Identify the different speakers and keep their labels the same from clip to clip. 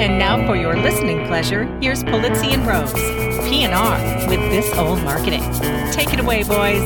Speaker 1: And now for your listening pleasure, here's Pulizzi and Rose, P&R with This Old Marketing. Take it away, boys.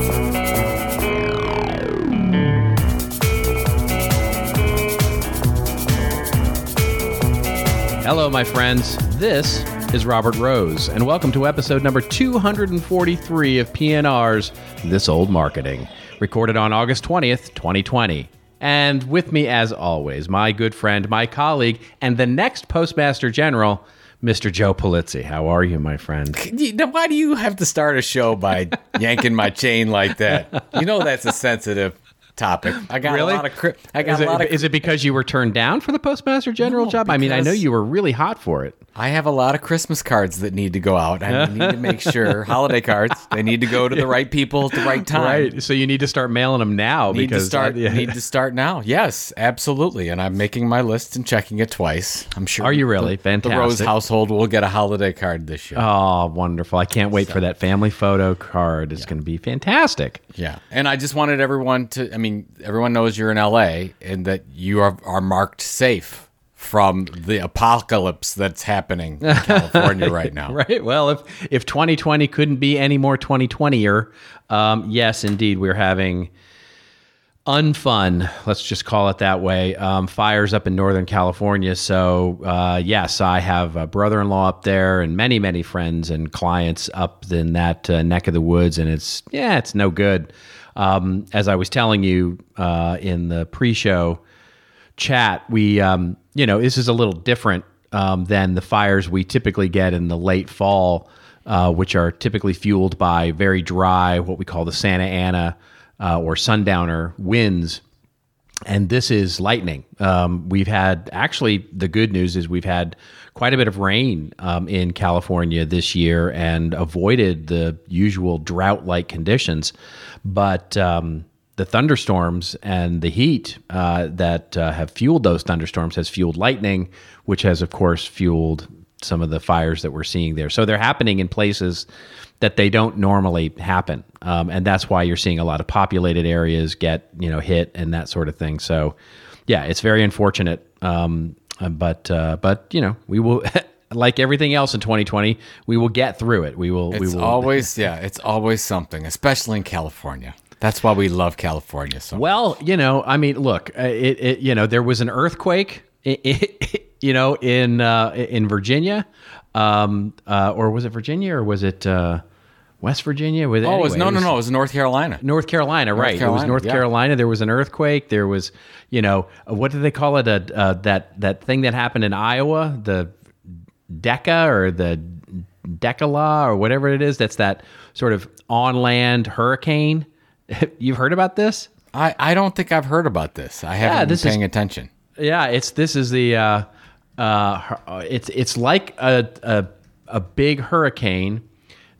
Speaker 2: Hello, my friends. This is Robert Rose, and welcome to episode number 243 of PNR's This Old Marketing, recorded on August 20th, 2020. And with me, as always, my good friend, my colleague, and the next Postmaster General, Mr. Joe Pulizzi. How are you, my friend?
Speaker 3: Why do you have to start a show by yanking my chain like that? You know that's a sensitive topic. I got
Speaker 2: Really?
Speaker 3: a lot of. Cri- I got
Speaker 2: Is
Speaker 3: a
Speaker 2: it,
Speaker 3: lot of.
Speaker 2: is it because you were turned down for the Postmaster General
Speaker 3: No,
Speaker 2: job? I mean, I know you were really hot for it.
Speaker 3: I have a lot of Christmas cards that need to go out. I need to make sure holiday cards. They need to go to the right people at the right time.
Speaker 2: Right. So you need to start mailing them now
Speaker 3: Need
Speaker 2: because
Speaker 3: to start.
Speaker 2: yeah.
Speaker 3: Need to start now. Yes, absolutely. And I'm making my list and checking it twice. I'm sure.
Speaker 2: Are you really?
Speaker 3: The, the Rose household will get a holiday card this year.
Speaker 2: Oh, wonderful. I can't wait for that family photo card. It's going to be fantastic.
Speaker 3: Yeah, and I just wanted everyone to. I mean, everyone knows you're in LA and that you are are marked safe from the apocalypse that's happening in California right now.
Speaker 2: Right. Well, if if 2020 couldn't be any more 2020er, um, yes, indeed, we're having unfun. Let's just call it that way. Um, fires up in Northern California. So uh, yes, I have a brother-in-law up there, and many many friends and clients up in that uh, neck of the woods, and it's yeah, it's no good. Um, as I was telling you uh, in the pre-show chat, we, um, you know, this is a little different um, than the fires we typically get in the late fall, uh, which are typically fueled by very dry, what we call the Santa Ana uh, or sundowner winds. And this is lightning. Um, we've had actually the good news is we've had quite a bit of rain um, in California this year and avoided the usual drought like conditions. But um, the thunderstorms and the heat uh, that uh, have fueled those thunderstorms has fueled lightning, which has, of course, fueled some of the fires that we're seeing there. So they're happening in places that they don't normally happen, um, and that's why you're seeing a lot of populated areas get you know hit and that sort of thing. So, yeah, it's very unfortunate, um, but uh, but you know we will. Like everything else in 2020, we will get through it. We will. we
Speaker 3: It's
Speaker 2: will.
Speaker 3: always yeah, it's always something, especially in California. That's why we love California so.
Speaker 2: Well, you know, I mean, look, uh, it, it you know, there was an earthquake, you know, in uh, in Virginia, um, uh, or was it Virginia, or was it uh, West Virginia? Was
Speaker 3: oh, it was, no, no, no. It was North Carolina.
Speaker 2: North Carolina, right? it was North
Speaker 3: yeah.
Speaker 2: Carolina. There was an earthquake. There was, you know, uh, what do they call it? A uh, that that thing that happened in Iowa, the Deca or the Decala or whatever it is. That's that sort of on land hurricane. You've heard about this?
Speaker 3: I, I don't think I've heard about this. I haven't
Speaker 2: this
Speaker 3: been
Speaker 2: is-
Speaker 3: paying attention.
Speaker 2: Yeah, it's this is the uh, uh, it's it's like a a, a big hurricane,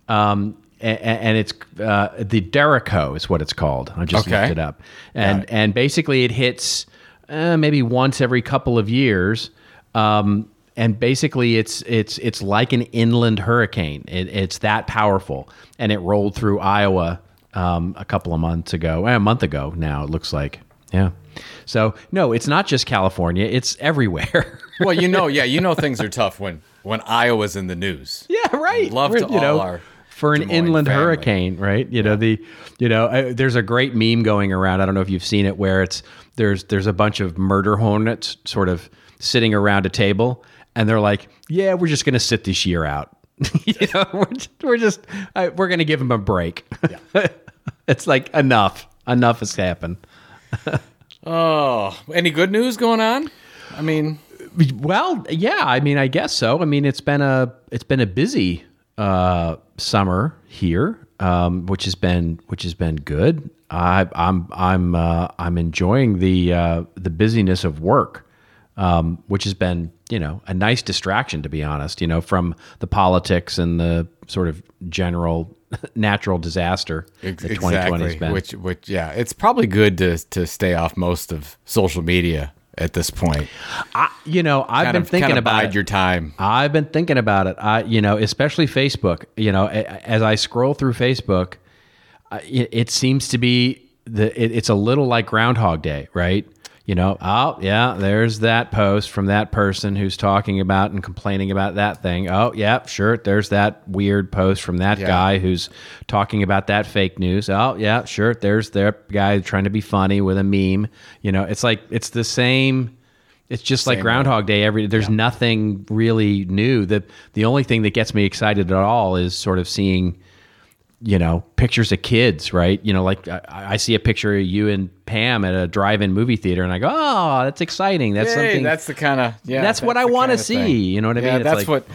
Speaker 2: um, and, and it's uh, the derecho is what it's called. I just
Speaker 3: Okay.
Speaker 2: looked it up, and
Speaker 3: it.
Speaker 2: and basically it hits uh, maybe once every couple of years. Um, and basically, it's it's it's like an inland hurricane. It, it's that powerful, and it rolled through Iowa um, a couple of months ago, eh, a month ago now. It looks like, yeah. So no, it's not just California; it's everywhere.
Speaker 3: Well, you know, yeah, you know things are tough when when Iowa's in the news.
Speaker 2: yeah, right.
Speaker 3: Love
Speaker 2: We're-
Speaker 3: to
Speaker 2: you know,
Speaker 3: all our
Speaker 2: for an inland
Speaker 3: family.
Speaker 2: hurricane, right? You know the, you know, uh, there's a great meme going around. I don't know if you've seen it, where it's there's there's a bunch of murder hornets sort of sitting around a table, and they're like, "Yeah, we're just gonna sit this year out." you know, we're just, we're just uh, we're gonna give them a break. it's like enough, enough has happened.
Speaker 3: Oh, any good news going on? I mean,
Speaker 2: Well, yeah, I mean, I guess so. I mean, it's been a it's been a busy uh, summer here, um, which has been which has been good. I, I'm I'm uh, I'm enjoying the uh, the busyness of work, um, which has been you know a nice distraction to be honest. You know, from the politics and the sort of general natural disaster that 2020 has
Speaker 3: exactly.
Speaker 2: been.
Speaker 3: Which, which, yeah, it's probably good to to stay off most of social media at this point.
Speaker 2: I, you know, I've
Speaker 3: Kind
Speaker 2: been
Speaker 3: of,
Speaker 2: thinking
Speaker 3: kind of
Speaker 2: about it.
Speaker 3: your time.
Speaker 2: I've been thinking about it. I, you know, especially Facebook. You know, as I scroll through Facebook, it, it seems to be the it, it's a little like Groundhog Day, right? You know, oh yeah, there's that post from that person who's talking about and complaining about that thing. Oh yeah, sure. There's that weird post from that
Speaker 3: Yeah.
Speaker 2: guy who's talking about that fake news. Oh yeah, sure. There's that guy trying to be funny with a meme. You know, it's like it's the same. It's just like
Speaker 3: Same
Speaker 2: Groundhog Day. Every there's nothing really new. The the only thing that gets me excited at all is sort of seeing you know pictures of kids right you know like I, I see a picture of you and pam at a drive-in movie theater and i go oh that's exciting that's
Speaker 3: Yay,
Speaker 2: something
Speaker 3: that's the kind of yeah.
Speaker 2: That's what I wanna see,
Speaker 3: thing.
Speaker 2: you know what I
Speaker 3: Yeah,
Speaker 2: mean? It's
Speaker 3: that's
Speaker 2: like-
Speaker 3: what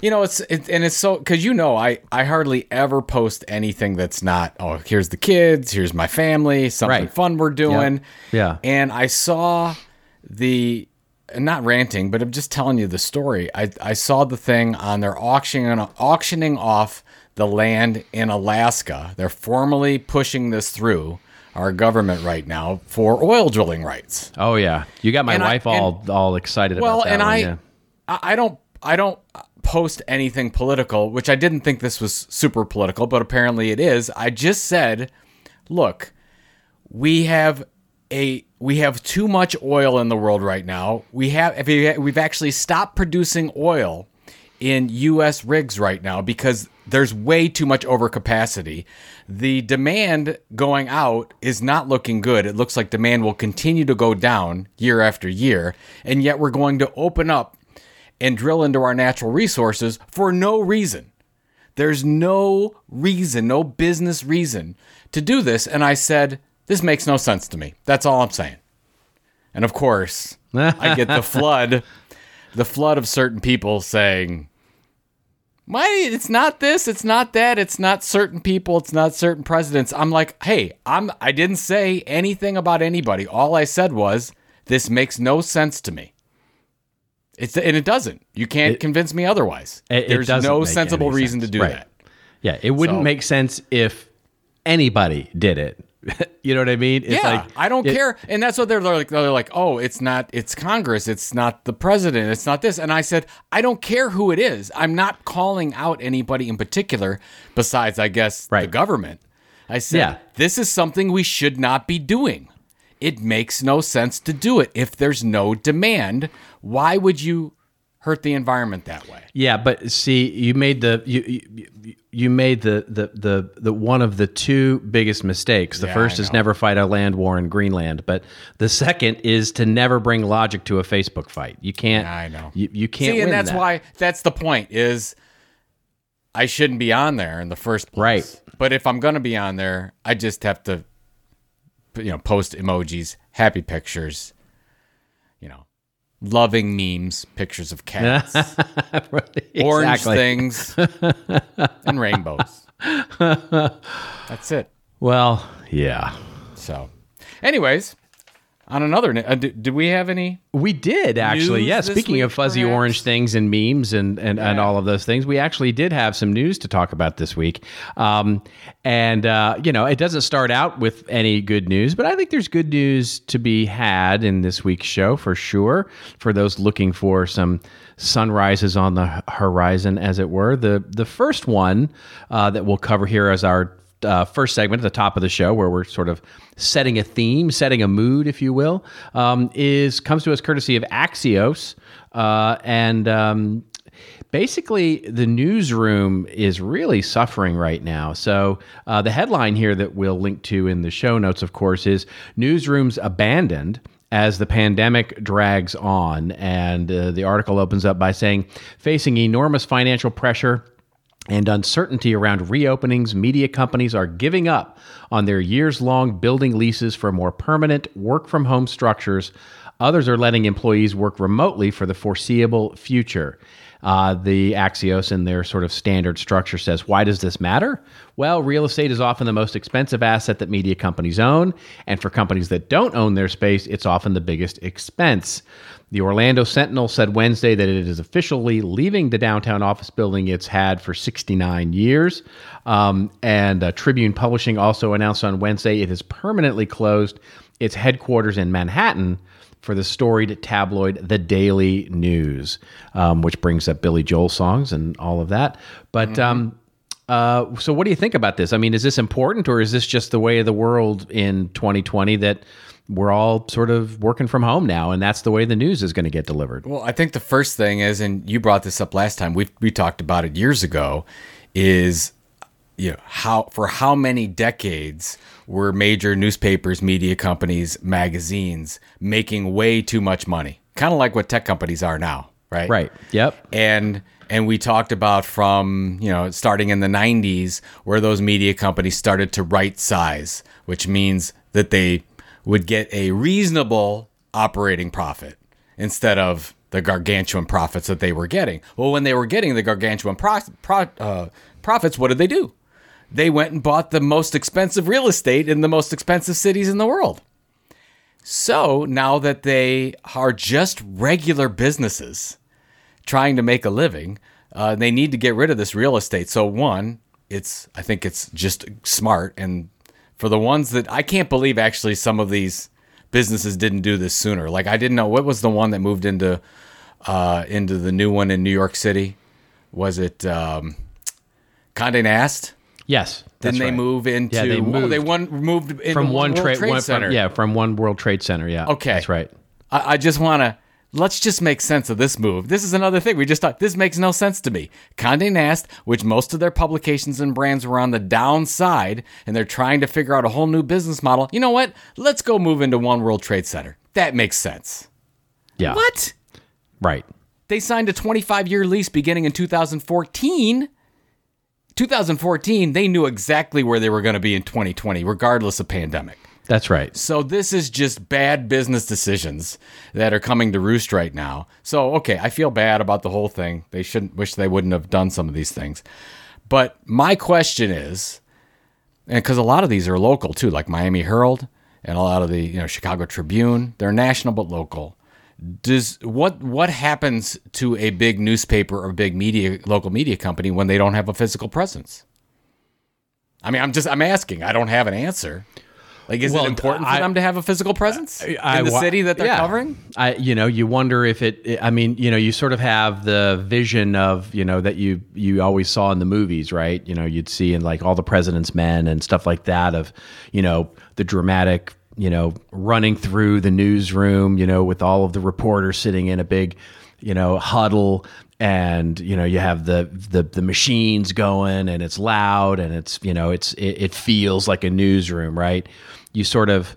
Speaker 3: you know. It's it, and it's so because you know I I hardly ever post anything that's not oh here's the kids here's my family something
Speaker 2: Right.
Speaker 3: fun we're doing
Speaker 2: Yeah.
Speaker 3: and I saw the not ranting but I'm just telling you the story I I saw the thing on their auctioning auctioning off the land in Alaska they're formally pushing this through our government right now for oil drilling rights
Speaker 2: oh yeah you got my
Speaker 3: And I-
Speaker 2: wife all all excited
Speaker 3: well,
Speaker 2: about that
Speaker 3: and
Speaker 2: one,
Speaker 3: I,
Speaker 2: yeah.
Speaker 3: I, I don't, I don't post anything political, which I didn't think this was super political, but apparently it is. I just said, look, we have a we have too much oil in the world right now. We have if we've actually stopped producing oil in US rigs right now because there's way too much overcapacity. The demand going out is not looking good. It looks like demand will continue to go down year after year, and yet we're going to open up and drill into our natural resources for no reason. There's no reason, no business reason to do this. And I said, this makes no sense to me. That's all I'm saying. And of course, I get the flood, the flood of certain people saying, "My, it's not this, it's not that, it's not certain people, it's not certain presidents." I'm like, "Hey, I'm I didn't say anything about anybody. All I said was this makes no sense to me." It's and it doesn't. You can't convince me otherwise.
Speaker 2: It- it
Speaker 3: There's
Speaker 2: doesn't
Speaker 3: no sensible reason
Speaker 2: sense.
Speaker 3: to do
Speaker 2: Right.
Speaker 3: that.
Speaker 2: yeah it wouldn't
Speaker 3: So-
Speaker 2: make sense if anybody did it you know what i mean it's
Speaker 3: yeah,
Speaker 2: like
Speaker 3: I don't
Speaker 2: it-
Speaker 3: care. And that's what they're like. They're like, oh, it's not. It's Congress. It's not the president. It's not this. And I said, I don't care who it is. I'm not calling out anybody in particular. Besides, I guess the government. I said,
Speaker 2: Yeah.
Speaker 3: this is something we should not be doing. It makes no sense to do it if there's no demand. Why would you hurt the environment that way?
Speaker 2: Yeah, but see, you made the you you, you made the, the the the one of the two biggest mistakes. The
Speaker 3: Yeah,
Speaker 2: first is never fight a land war in Greenland, but the second is to never bring logic to a Facebook fight. You can't.
Speaker 3: I know.
Speaker 2: You, you can't.
Speaker 3: See, and that's
Speaker 2: that.
Speaker 3: why that's the point is I shouldn't be on there in the first place.
Speaker 2: Right.
Speaker 3: But if I'm gonna be on there, I just have to you know, post emojis, happy pictures, loving memes, pictures of cats, orange things, and rainbows. That's it.
Speaker 2: Well, yeah.
Speaker 3: So anyways, on another n- uh, did, did we have any
Speaker 2: We did actually.
Speaker 3: News
Speaker 2: yeah. Speaking
Speaker 3: week,
Speaker 2: of fuzzy
Speaker 3: perhaps?
Speaker 2: orange things and memes and, and, and all of those things, we actually did have some news to talk about this week. Um, and, uh, you know, it doesn't start out with any good news, but I think there's good news to be had in this week's show for sure. For those looking for some sunrises on the horizon, as it were. The, the first one uh, that we'll cover here as our uh, first segment at the top of the show, where we're sort of setting a theme, setting a mood, if you will, um, is comes to us courtesy of Axios, uh, and um, basically the newsroom is really suffering right now. So uh, the headline here that we'll link to in the show notes, of course, is "Newsrooms Abandoned." As the pandemic drags on, and uh, the article opens up by saying, facing enormous financial pressure and uncertainty around reopenings, media companies are giving up on their years long building leases for more permanent work from home structures. Others are letting employees work remotely for the foreseeable future. Uh, the Axios, in their sort of standard structure, says, Why does this matter? Well, real estate is often the most expensive asset that media companies own. And for companies that don't own their space, it's often the biggest expense. The Orlando Sentinel said Wednesday that it is officially leaving the downtown office building it's had for 69 years. Um, and uh, Tribune Publishing also announced on Wednesday it has permanently closed its headquarters in Manhattan for the storied tabloid The Daily News, um, which brings up Billy Joel songs and all of that. But um, Uh, so, what do you think about this? I mean, is this important, or is this just the way of the world in 2020 that we're all sort of working from home now, and that's the way the news is going to get delivered?
Speaker 3: Well, I think the first thing is, and you brought this up last time. We we talked about it years ago. Is you know how for how many decades were major newspapers, media companies, magazines making way too much money, kind of like what tech companies are now, right?
Speaker 2: Right. Yep.
Speaker 3: and and we talked about from you know starting in the 90s where those media companies started to right size which means that they would get a reasonable operating profit instead of the gargantuan profits that they were getting well when they were getting the gargantuan pro- pro- uh, profits what did they do they went and bought the most expensive real estate in the most expensive cities in the world so now that they are just regular businesses trying to make a living, uh, they need to get rid of this real estate. So one, it's I think it's just smart, and for the ones that I can't believe actually some of these businesses didn't do this sooner. Like I didn't know what was the one that moved into uh, into the new one in New York City. Was it um, Condé Nast?
Speaker 2: Yes.
Speaker 3: Didn't they
Speaker 2: right.
Speaker 3: move into?
Speaker 2: Yeah, they
Speaker 3: oh, they
Speaker 2: moved.
Speaker 3: one moved into
Speaker 2: from one
Speaker 3: World
Speaker 2: trade,
Speaker 3: Trade
Speaker 2: one,
Speaker 3: Center.
Speaker 2: from, yeah, from one World Trade Center. Yeah.
Speaker 3: Okay.
Speaker 2: That's right.
Speaker 3: I, I just want to let's just make sense of this move. This is another thing we just thought. This makes no sense to me. Condé Nast, which most of their publications and brands were on the downside, and they're trying to figure out a whole new business model. You know what? Let's go move into One World Trade Center. That makes sense.
Speaker 2: Yeah.
Speaker 3: What?
Speaker 2: Right.
Speaker 3: They signed a 25 year lease beginning in 2014. 2014, they knew exactly where they were going to be in 2020, regardless of pandemic.
Speaker 2: That's right.
Speaker 3: So this is just bad business decisions that are coming to roost right now. So okay, I feel bad about the whole thing. They shouldn't wish they wouldn't have done some of these things. But my question is, and because a lot of these are local too, like Miami Herald and a lot of the you know Chicago Tribune, they're national but local. Does what what happens to a big newspaper or big media local media company when they don't have a physical presence? I mean, I'm just I'm asking. I don't have an answer. Like, is
Speaker 2: Well,
Speaker 3: it important
Speaker 2: I-
Speaker 3: for them to have a physical presence
Speaker 2: I
Speaker 3: in the city that they're
Speaker 2: yeah.
Speaker 3: covering?
Speaker 2: I, you know, you wonder if it. I mean, you know, you sort of have the vision of, you know, that you you always saw in the movies, right? You know, you'd see in like all the President's Men and stuff like that of, you know, the dramatic, you know, running through the newsroom, you know, with all of the reporters sitting in a big, you know, huddle, and you know, you have the the the machines going, and it's loud, and it's you know, it's it, it feels like a newsroom, right? You sort of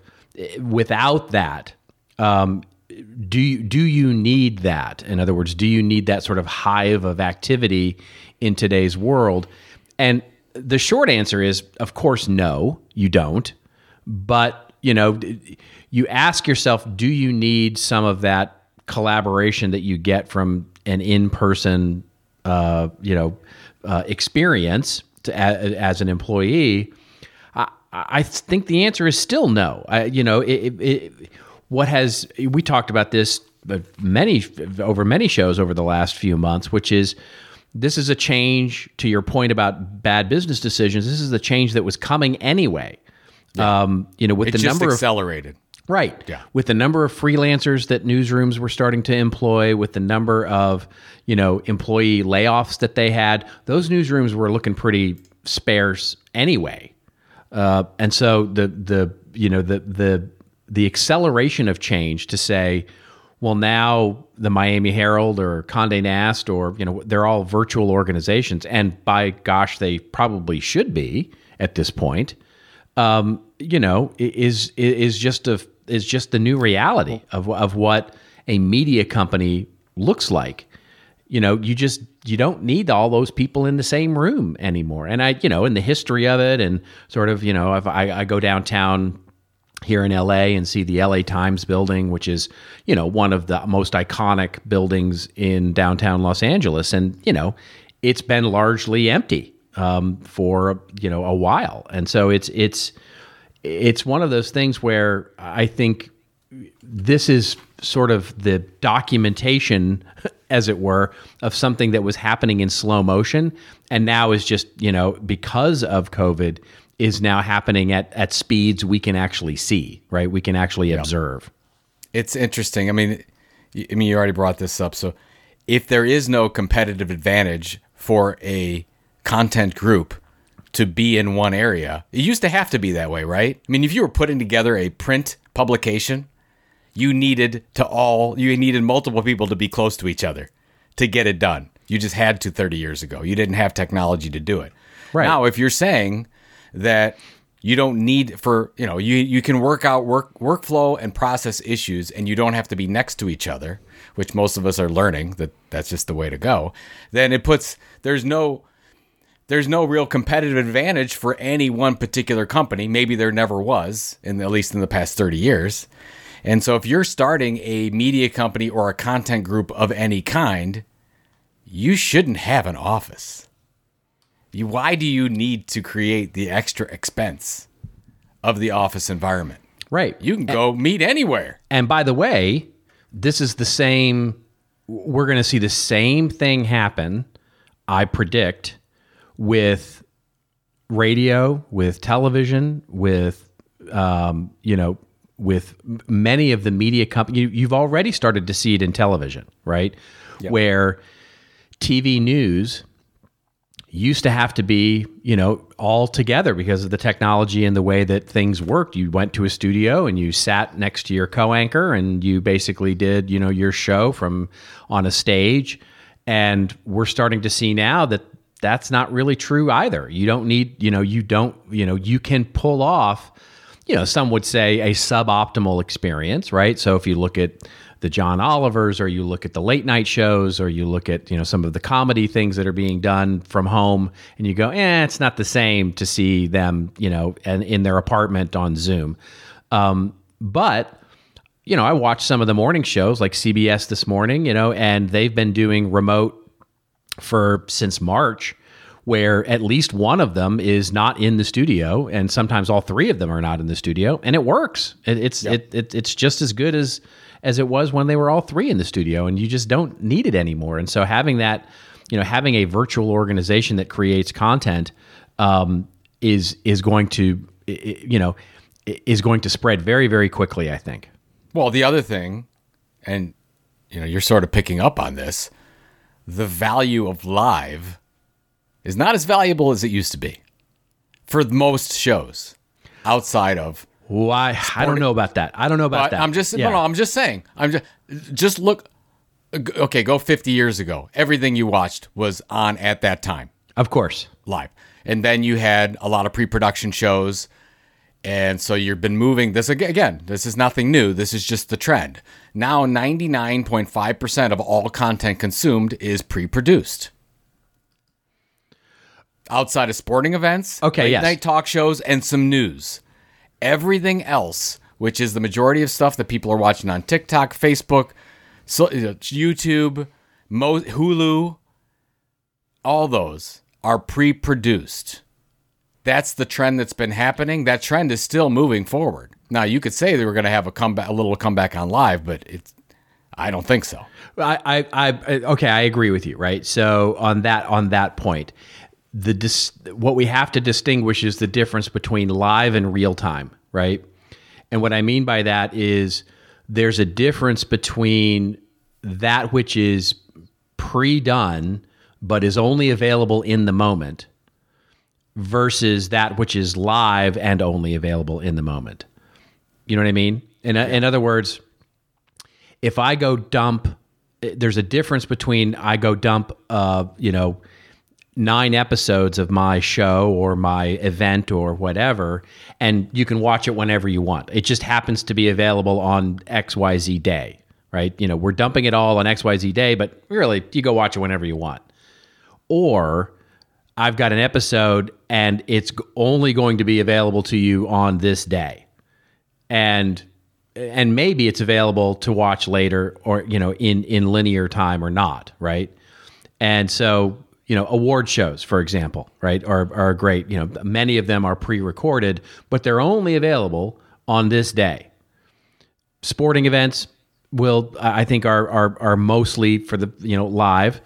Speaker 2: without that um, do you do you need that? In other words do you need that sort of hive of activity in today's world? And the short answer is of course no you don't. But you know you ask yourself do you need some of that collaboration that you get from an in-person uh, you know uh, experience to, a, as an employee I, I think the answer is still no. I, you know, it, it, what has we talked about this uh, many over many shows over the last few months, which is this is a change to your point about bad business decisions. This is the change that was coming anyway. Um, you know, with
Speaker 3: It
Speaker 2: the
Speaker 3: just
Speaker 2: number of
Speaker 3: accelerated.
Speaker 2: Right.
Speaker 3: Yeah.
Speaker 2: With the number of freelancers that newsrooms were starting to employ, with the number of, you know, employee layoffs that they had, those newsrooms were looking pretty sparse anyway. Uh, and so the the you know the the the acceleration of change to say, well, now the Miami Herald or Condé Nast or you know they're all virtual organizations, and by gosh, they probably should be at this point um, you know, is is just a is just the new reality of of what a media company looks like. You know, you just you don't need all those people in the same room anymore. And I, you know, in the history of it, and sort of, you know, if I, I go downtown here in LA and see the LA Times building, which is, you know, one of the most iconic buildings in downtown Los Angeles. And, you know, it's been largely empty um, for, you know, a while. And so it's, it's, it's one of those things where I think this is sort of the documentation, as it were, of something that was happening in slow motion and now is just, you know, because of COVID, is now happening at, at speeds we can actually see, right? We can actually observe.
Speaker 3: It's interesting. I mean, I mean, you already brought this up. So, if there is no competitive advantage for a content group to be in one area. It used to have to be that way, right? I mean, if you were putting together a print publication, you needed to all you needed multiple people to be close to each other to get it done. You just had to 30 years ago. You didn't have technology to do it.
Speaker 2: Right.
Speaker 3: Now, if you're saying that you don't need for, you know, you you can work out work workflow and process issues and you don't have to be next to each other, which most of us are learning that that's just the way to go. Then it puts there's no there's no real competitive advantage for any one particular company. Maybe there never was, in at least in the past 30 years. And so if you're starting a media company or a content group of any kind, you shouldn't have an office. You, why do you need to create the extra expense of the office environment?
Speaker 2: Right.
Speaker 3: You can go meet anywhere.
Speaker 2: And by the way, this is the same. We're going to see the same thing happen, I predict, with radio, with television, with um, you know, with many of the media companies. You, you've already started to see it in television, right? Where TV news used to have to be, you know, all together because of the technology and the way that things worked. You went to a studio and you sat next to your co-anchor and you basically did, you know, your show from on a stage. And we're starting to see now that that's not really true either. You don't need, you know, you don't, you know, you can pull off, you know, some would say a suboptimal experience, right? So if you look at the John Olivers, or you look at the late night shows, or you look at you know some of the comedy things that are being done from home, and you go, eh, it's not the same to see them, you know, and in their apartment on Zoom. Um, but you know, I watched some of the morning shows like CBS this morning, you know, and they've been doing remote for since March, where at least one of them is not in the studio, and sometimes all three of them are not in the studio, and it works. It, it's it, it it's just as good as as it was when they were all three in the studio, and you just don't need it anymore. And so having that, you know, having a virtual organization that creates content um, is is going to you know is going to spread very very quickly. I think.
Speaker 3: Well, the other thing, and you know, you're sort of picking up on this, the value of live is not as valuable as it used to be for most shows outside of
Speaker 2: Why? I don't know about that. I don't know about
Speaker 3: But
Speaker 2: that.
Speaker 3: I'm just
Speaker 2: Yeah.
Speaker 3: no, no. I'm just saying. I'm just just look. Okay, go 50 years ago. Everything you watched was on at that time
Speaker 2: Of course.
Speaker 3: live, and then you had a lot of pre-production shows, and so you've been moving this again. This is nothing new. This is just the trend. Now, 99.5 percent of all content consumed is pre-produced. Outside of sporting events,
Speaker 2: Okay,
Speaker 3: late
Speaker 2: yes.
Speaker 3: night talk shows, and some news everything else, which is the majority of stuff that people are watching on TikTok, Facebook, so, YouTube, Mo- Hulu, all those are pre-produced. That's the trend that's been happening. That trend is still moving forward. Now, you could say they were going to have a comeback, a little comeback on live, but it's. I don't think so.
Speaker 2: I, I, I, okay, I agree with you, right? So on that, on that point, the dis, what we have to distinguish is the difference between live and real time, right? And what I mean by that is there's a difference between that which is pre-done but is only available in the moment versus that which is live and only available in the moment. You know what I mean? In, in other words, if I go dump, there's a difference between I go dump, uh, you know, nine episodes of my show or my event or whatever, and you can watch it whenever you want. It just happens to be available on XYZ day, right? You know, we're dumping it all on XYZ day, but really, you go watch it whenever you want. Or I've got an episode and it's only going to be available to you on this day. And and maybe it's available to watch later or you know in in linear time or not right? And so you know award shows for example right are, are great. You know many of them are pre-recorded but they're only available on this day. Sporting events will i think are are, are mostly for the you know live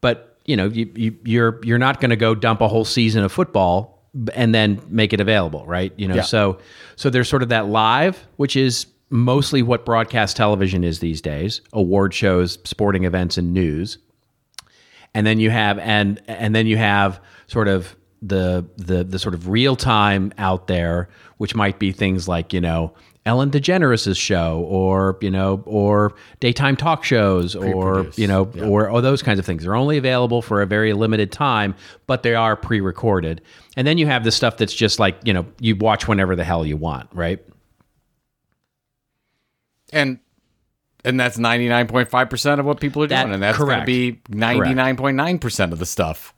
Speaker 2: but you know you, you you're you're not going to go dump a whole season of football and then make it available right you know
Speaker 3: Yeah.
Speaker 2: so so there's sort of that live which is mostly what broadcast television is these days award shows sporting events and news and then you have and and then you have sort of the the the sort of real time out there, which might be things like you know Ellen DeGeneres' show, or you know, or daytime talk shows, or you know,
Speaker 3: yeah.
Speaker 2: or, or those kinds of things. They're only available for a very limited time, but they are pre-recorded. And then you have the stuff that's just like you know, you watch whenever the hell you want, right?
Speaker 3: and and that's 99.5% of what people are doing
Speaker 2: That-
Speaker 3: and that's going to be 99.9% of the stuff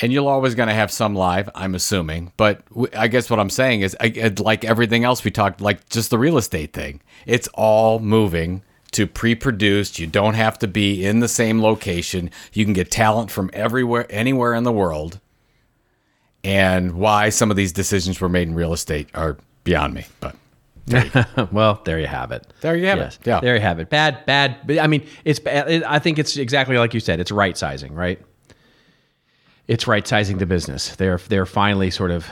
Speaker 3: and you're always going to have some live i'm assuming but I guess what i'm saying is I, like everything else we talked like just the real estate thing it's all moving to pre-produced you don't have to be in the same location you can get talent from everywhere anywhere in the world and why some of these decisions were made in real estate are beyond me but
Speaker 2: well, there you have it.
Speaker 3: There you have
Speaker 2: Yes,
Speaker 3: it. Yeah.
Speaker 2: there you have it. Bad, bad. I mean, it's. bad. I think it's exactly like you said. It's right sizing, right? It's right sizing the business. They're they're finally sort of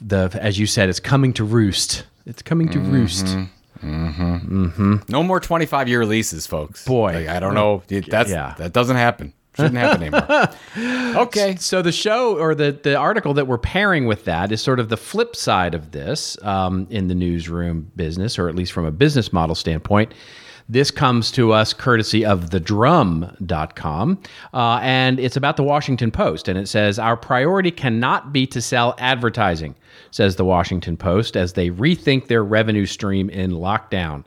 Speaker 2: the as you said. It's coming to roost. It's coming to mm-hmm. roost. Mm-hmm. Mm-hmm.
Speaker 3: No more 25 year leases, folks.
Speaker 2: Boy.
Speaker 3: Like, I don't know. That's
Speaker 2: Yeah.
Speaker 3: that doesn't happen. Shouldn't happen anymore. okay.
Speaker 2: So the show or the the article that we're pairing with that is sort of the flip side of this um, in the newsroom business, or at least from a business model standpoint. This comes to us courtesy of thedrum.com, uh, and it's about the Washington Post. And it says, Our priority cannot be to sell advertising, says the Washington Post, as they rethink their revenue stream in lockdown.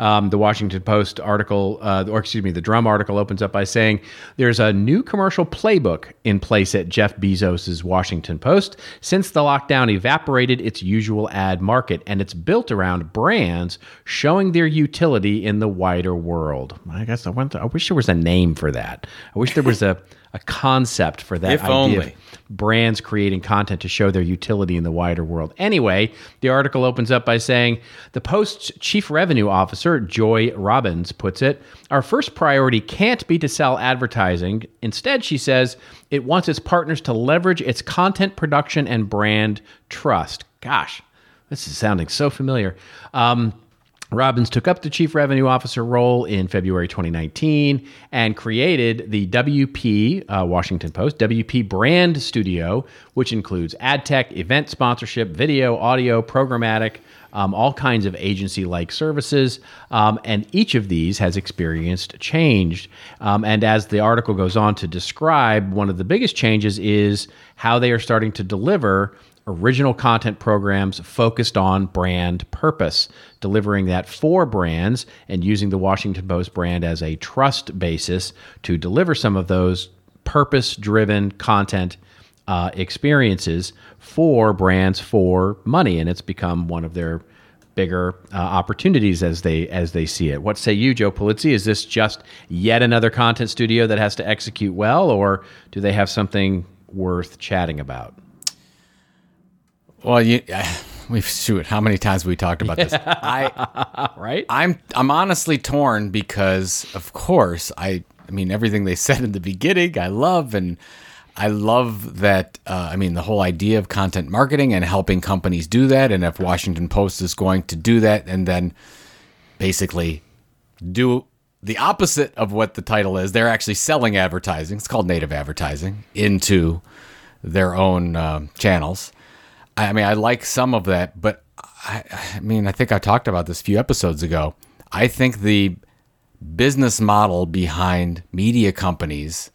Speaker 2: Um, the Washington Post article, uh, or excuse me, the Drum article opens up by saying there's a new commercial playbook in place at Jeff Bezos' Washington Post since the lockdown evaporated its usual ad market, and it's built around brands showing their utility in the wider world. I guess I, want to, I wish there was a name for that. I wish there was a, a concept for that
Speaker 3: If
Speaker 2: idea.
Speaker 3: only.
Speaker 2: Brands creating content to show their utility in the wider world. Anyway, the article opens up by saying the Post's chief revenue officer, Joy Robbins, puts it Our first priority can't be to sell advertising. Instead, she says it wants its partners to leverage its content production and brand trust. Gosh, this is sounding so familiar. Um, Robbins took up the chief revenue officer role in February 2019 and created the WP uh, Washington Post WP Brand Studio, which includes ad tech, event sponsorship, video, audio, programmatic, um, all kinds of agency-like services. Um, and each of these has experienced change. Um, and as the article goes on to describe, one of the biggest changes is how they are starting to deliver original content programs focused on brand purpose, delivering that for brands and using the Washington Post brand as a trust basis to deliver some of those purpose driven content uh, experiences for brands for money. And it's become one of their bigger uh, opportunities as they as they see it. What say you, Joe Pulizzi? Is this just yet another content studio that has to execute well, or do they have something worth chatting about?
Speaker 3: Well, you, we've shoot. How many times have we talked about this? I,
Speaker 2: Right?
Speaker 3: I'm, I'm honestly torn because, of course, I, I mean, everything they said in the beginning, I love, and I love that. Uh, I mean, the whole idea of content marketing and helping companies do that, and if Washington Post is going to do that, and then basically do the opposite of what the title is. They're actually selling advertising. It's called native advertising into their own um, channels. I mean, I like some of that, but I, I mean, I think I talked about this a few episodes ago. I think the business model behind media companies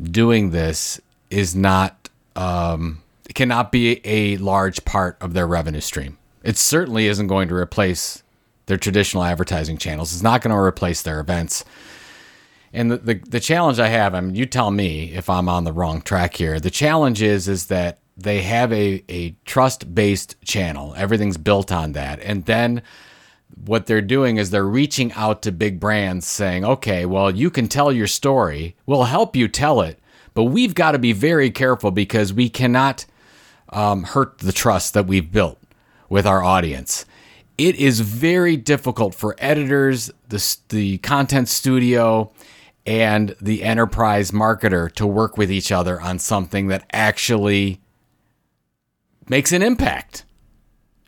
Speaker 3: doing this is not um, cannot be a large part of their revenue stream. It certainly isn't going to replace their traditional advertising channels. It's not going to replace their events. And the, the, the challenge I have, I mean, you tell me if I'm on the wrong track here. The challenge is is that they have a, a trust based channel. Everything's built on that. And then what they're doing is they're reaching out to big brands saying, okay, well, you can tell your story. We'll help you tell it, but we've got to be very careful because we cannot um, hurt the trust that we've built with our audience. It is very difficult for editors, the, the content studio, and the enterprise marketer to work with each other on something that actually makes an impact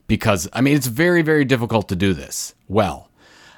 Speaker 3: because I mean it's very very difficult to do this well,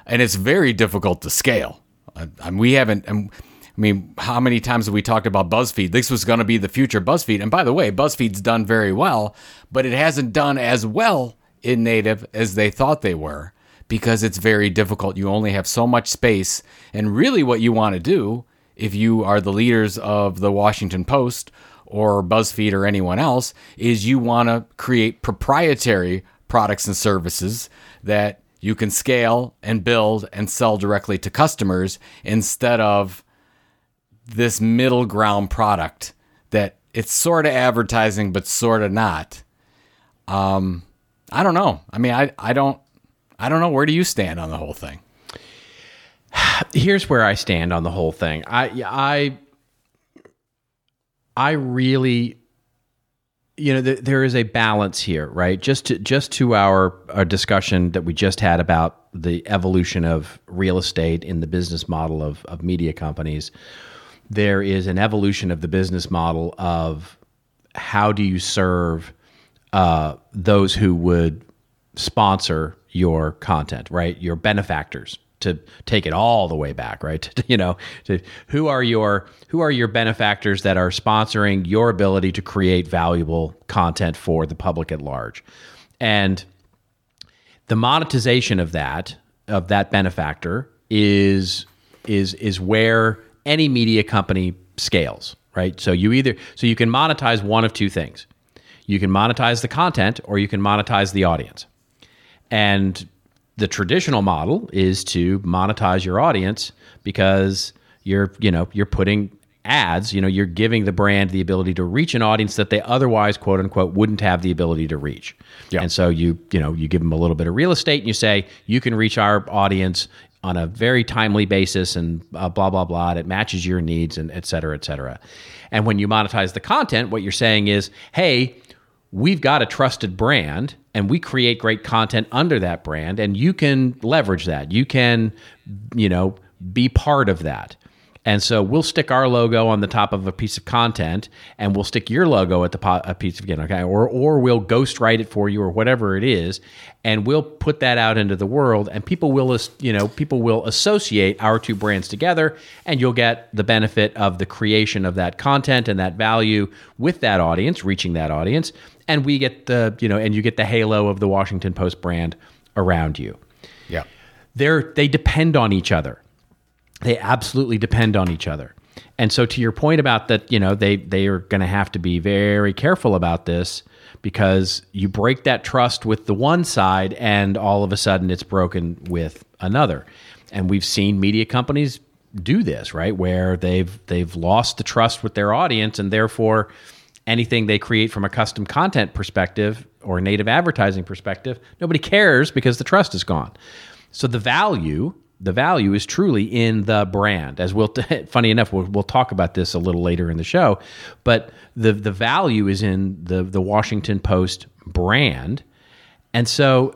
Speaker 3: and it's very difficult to scale. I, I, we haven't and I mean, how many times have we talked about BuzzFeed? This was going to be the future BuzzFeed. And by the way, BuzzFeed's done very well, but it hasn't done as well in native as they thought they were because it's very difficult. You only have so much space. And really, what you want to do if you are the leaders of the Washington Post or BuzzFeed or anyone else is you want to create proprietary products and services that you can scale and build and sell directly to customers instead of this middle ground product that it's sort of advertising but sort of not. Um, I don't know. I mean, I, I don't I don't know. Where do you stand on the whole thing?
Speaker 2: Here's where I stand on the whole thing. I I I really you know th- there is a balance here right just to just to our, our discussion that we just had about the evolution of real estate in the business model of, of media companies there is an evolution of the business model of how do you serve uh, those who would sponsor your content, right? Your benefactors to take it all the way back, right? To, you know, to, who are your who are your benefactors that are sponsoring your ability to create valuable content for the public at large, and the monetization of that of that benefactor is is is where any media company scales, right? So you either so you can monetize one of two things. You can monetize the content or you can monetize the audience. And the traditional model is to monetize your audience because you're, you know, you're putting ads, you know, you're giving the brand the ability to reach an audience that they otherwise quote unquote wouldn't have the ability to reach. Yeah. And so you, you know, you give them a little bit of real estate and you say, you can reach our audience on a very timely basis and uh, blah blah blah it matches your needs and et cetera et cetera and when you monetize the content what you're saying is hey we've got a trusted brand and we create great content under that brand and you can leverage that. You can you know be part of that. And so we'll stick our logo on the top of a piece of content and we'll stick your logo at the po- a piece of again okay? Or or we'll ghost write it for you or whatever it is and we'll put that out into the world and people will you know people will associate our two brands together and you'll get the benefit of the creation of that content and that value with that audience reaching that audience and we get the you know and you get the halo of the Washington Post brand around you.
Speaker 3: Yeah.
Speaker 2: They're they depend on each other. They absolutely depend on each other. And so to your point about that, you know, they they are going to have to be very careful about this because you break that trust with the one side and all of a sudden it's broken with another. And we've seen media companies do this, right? Where they've they've lost the trust with their audience and therefore anything they create from a custom content perspective or native advertising perspective, nobody cares because the trust is gone. So the value, the value is truly in the brand. As we'll, t- funny enough, we'll, we'll talk about this a little later in the show, but the the value is in the the Washington Post brand, and so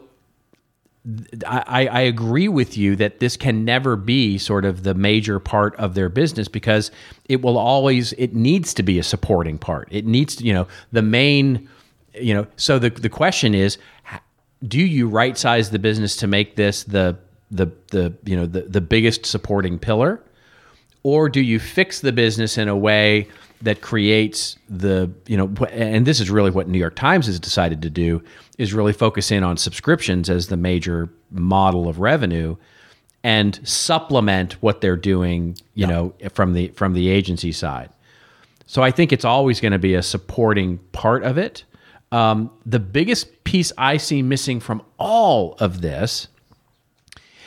Speaker 2: I, I, agree with you that this can never be sort of the major part of their business because it will always it needs to be a supporting part. It needs to, you know, the main, you know. So the the question is, do you right size the business to make this the the the you know the the biggest supporting pillar, or do you fix the business in a way that creates the you know and this is really what New York Times has decided to do is really focus in on subscriptions as the major model of revenue and supplement what they're doing you yeah. know from the from the agency side so I think it's always going to be a supporting part of it um, the biggest piece I see missing from all of this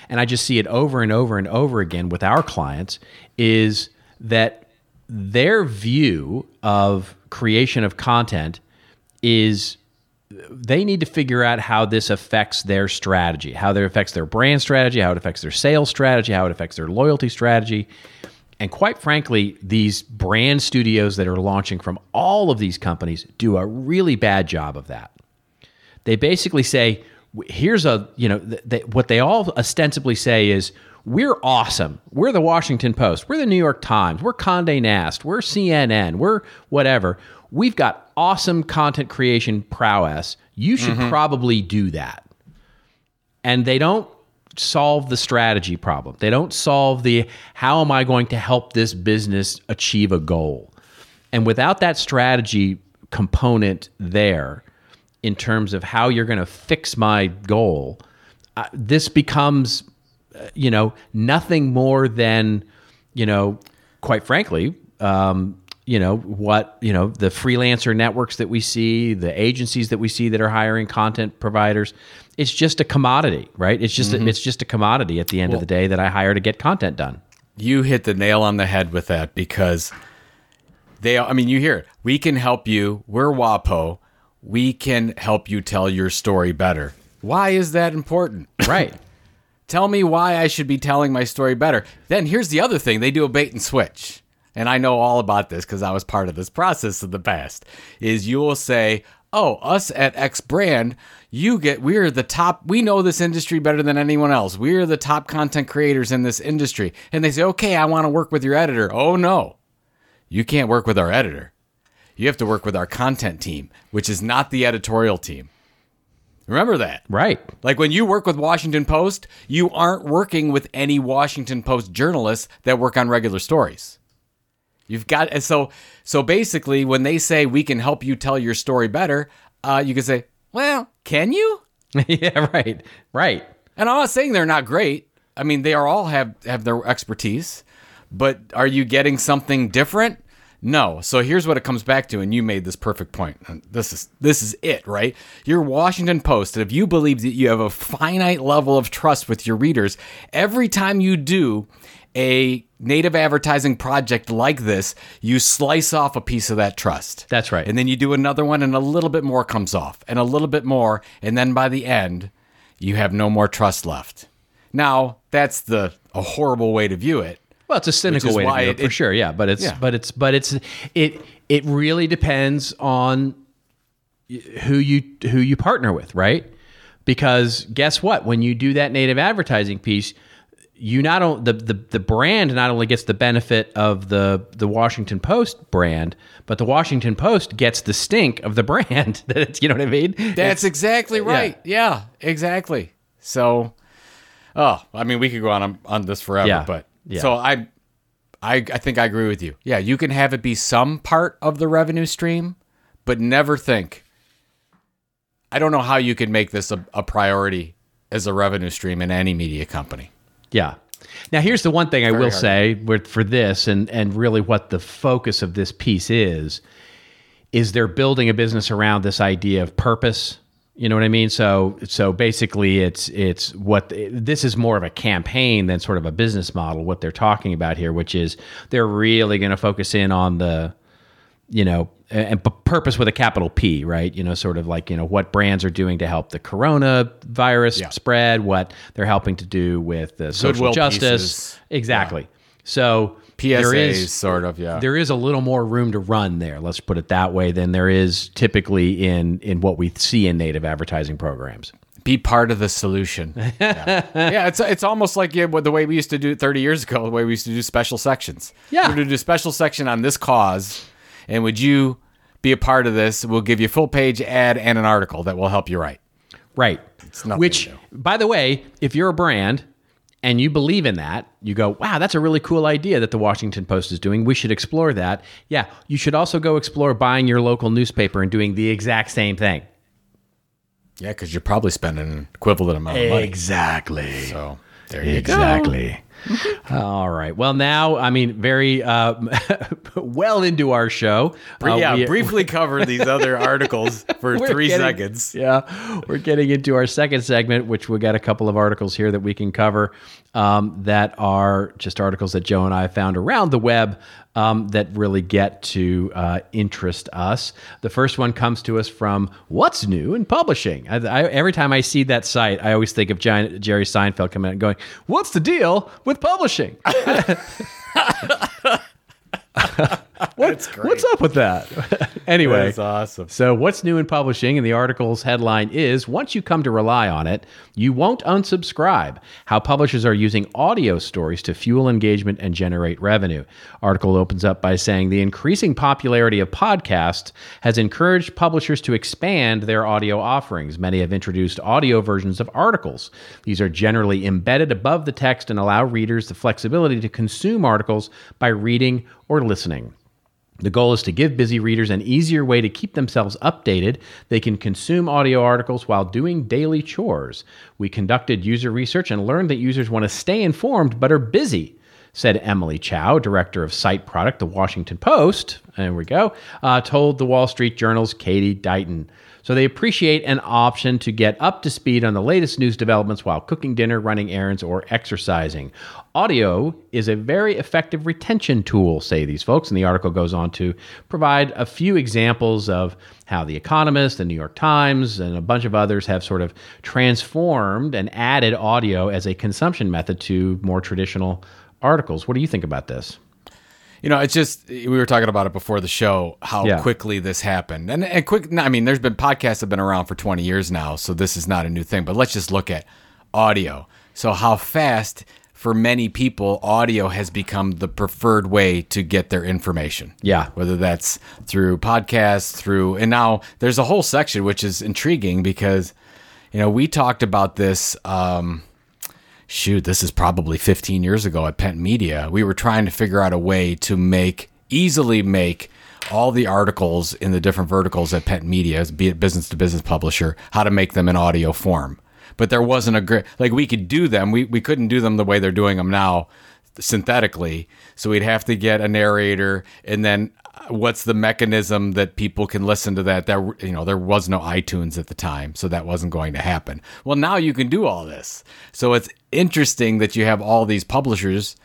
Speaker 2: and I just see it over and over and over again with our clients is that their view of creation of content is they need to figure out how this affects their strategy, how it affects their brand strategy, how it affects their sales strategy, how it affects their loyalty strategy. And quite frankly, these brand studios that are launching from all of these companies do a really bad job of that. They basically say, here's a, you know, th- what they all ostensibly say is, we're awesome. We're the Washington Post. We're the New York Times. We're Condé Nast. We're CNN. We're whatever. We've got awesome content creation prowess. You should mm-hmm. probably do that. And they don't solve the strategy problem. They don't solve the how am I going to help this business achieve a goal. And without that strategy component there, in terms of how you're going to fix my goal, uh, this becomes, you know, nothing more than, you know, quite frankly, um, you know what you know the freelancer networks that we see the agencies that we see that are hiring content providers it's just a commodity right it's just a, it's just a commodity at the end of the day that i hire to get content done
Speaker 3: You hit the nail on the head with that because they, I mean, you hear it. We can help you. We're WAPO. We can help you tell your story better. Why is that important?
Speaker 2: right
Speaker 3: Tell me why I should be telling my story better. Then here's the other thing they do a bait and switch. And I know all about this because I was part of this process in the past. Is you will say, Oh, us at X brand, you get, we're the top, we know this industry better than anyone else. We're the top content creators in this industry. And they say, Okay, I want to work with your editor. Oh, no, you can't work with our editor. You have to work with our content team, which is not the editorial team. Remember that.
Speaker 2: right
Speaker 3: Like when you work with Washington Post, you aren't working with any Washington Post journalists that work on regular stories. You've got so so basically when they say we can help you tell your story better, uh, you can say, "Well, can you?"
Speaker 2: yeah right right
Speaker 3: And I'm not saying they're not great. I mean, they are all have have their expertise, but are you getting something different? No. So here's what it comes back to, and you made this perfect point. This is this is it, right? Your Washington Post. If you believe that you have a finite level of trust with your readers, every time you do a native advertising project like this, you slice off a piece of that trust.
Speaker 2: That's right.
Speaker 3: And then you do another one, and a little bit more comes off, and a little bit more, and then by the end, you have no more trust left. Now, that's the a horrible way to view it.
Speaker 2: Well, it's a cynical way to do it,
Speaker 3: it-
Speaker 2: for sure. Yeah, but it's
Speaker 3: Yeah.
Speaker 2: but it's but it's it it really depends on who you who you partner with, right? Because guess what? When you do that native advertising piece, you not only the, the the brand not only gets the benefit of the the Washington Post brand, but the Washington Post gets the stink of the brand. That it's you know what I mean?
Speaker 3: That's exactly right. Yeah. exactly. So, oh, I mean, we could go on on this forever,
Speaker 2: Yeah.
Speaker 3: but
Speaker 2: Yeah.
Speaker 3: so I, I, I think I agree with you. Yeah, you can have it be some part of the revenue stream, but never think. I don't know how you can make this a, a priority as a revenue stream in any media company.
Speaker 2: Yeah. Now here's the one thing I will
Speaker 3: hard.
Speaker 2: say with, for this, and and really what the focus of this piece is, is they're building a business around this idea of purpose. You know what I mean? So so basically, it's it's what this is more of a campaign than sort of a business model. What they're talking about here, which is they're really going to focus in on the you know, and p- purpose with a capital P, right? You know, sort of like, you know, what brands are doing to help the coronavirus
Speaker 3: Yeah.
Speaker 2: spread, what they're helping to do with the social
Speaker 3: Goodwill
Speaker 2: justice.
Speaker 3: pieces.
Speaker 2: Exactly. So
Speaker 3: PSAs,
Speaker 2: there is
Speaker 3: sort of, yeah.
Speaker 2: there is a little more room to run there, let's put it that way, than there is typically in in what we see in native advertising programs.
Speaker 3: be part of the solution. yeah. Yeah, it's it's almost like yeah, the way we used to do it 30 years ago, the way we used to do special sections.
Speaker 2: Yeah.
Speaker 3: We're going to do a special section on this cause, and would you be a part of this? We'll give you a full page ad and an article that will help you write.
Speaker 2: Right.
Speaker 3: nothing
Speaker 2: Which,
Speaker 3: new.
Speaker 2: by the way, if you're a brand and you believe in that, you go, wow, that's a really cool idea that the Washington Post is doing. We should explore that. Yeah. You should also go explore buying your local newspaper and doing the exact same thing.
Speaker 3: Yeah, because you're probably spending an equivalent amount of money.
Speaker 2: Exactly.
Speaker 3: So there you go.
Speaker 2: Exactly. All right. Well, now, I mean, very uh, well into our show. Uh,
Speaker 3: yeah,
Speaker 2: we-
Speaker 3: briefly cover these other articles for three
Speaker 2: getting-
Speaker 3: seconds.
Speaker 2: Yeah, we're getting into our second segment, which we got a couple of articles here that we can cover um, that are just articles that Joe and I found around the web um, that really get to uh, interest us. The first one comes to us from What's New in Publishing. I, I, every time I see that site, I always think of Giant, Jerry Seinfeld coming out and going, What's the deal with publishing? What, What's up with that? anyway,
Speaker 3: That's awesome.
Speaker 2: So, what's new in publishing? And the article's headline is Once you come to rely on it, you won't unsubscribe. How publishers are using audio stories to fuel engagement and generate revenue. Article opens up by saying the increasing popularity of podcasts has encouraged publishers to expand their audio offerings. Many have introduced audio versions of articles. These are generally embedded above the text and allow readers the flexibility to consume articles by reading or listening. The goal is to give busy readers an easier way to keep themselves updated. They can consume audio articles while doing daily chores. We conducted user research and learned that users want to stay informed but are busy, said Emily Chow, director of site product, The Washington Post. There we go. Uh, told the Wall Street Journal's Katie Deighton. So they appreciate an option to get up to speed on the latest news developments while cooking dinner, running errands, or exercising. Audio is a very effective retention tool, say these folks. And the article goes on to provide a few examples of how The Economist, the New York Times, and a bunch of others have sort of transformed and added audio as a consumption method to more traditional articles. What do you think about this?
Speaker 3: You know, it's just we were talking about it before the show how
Speaker 2: Yeah.
Speaker 3: quickly this happened, and and quick. I mean, there's been podcasts have been around for 20 years now, so this is not a new thing. But let's just look at audio. So how fast for many people audio has become the preferred way to get their information.
Speaker 2: Yeah.
Speaker 3: whether that's through podcasts, through and now there's a whole section which is intriguing because you know we talked about this. Um, shoot, this is probably 15 years ago at Penton Media. We were trying to figure out a way to make easily make all the articles in the different verticals at Penton Media, be it business to business publisher, how to make them in audio form. But there wasn't a great like we could do them. We we couldn't do them the way they're doing them now synthetically. So we'd have to get a narrator and then what's the mechanism that people can listen to that there you know there was no iTunes at the time so that wasn't going to happen. Well now you can do all this. So it's interesting that you have all these publishers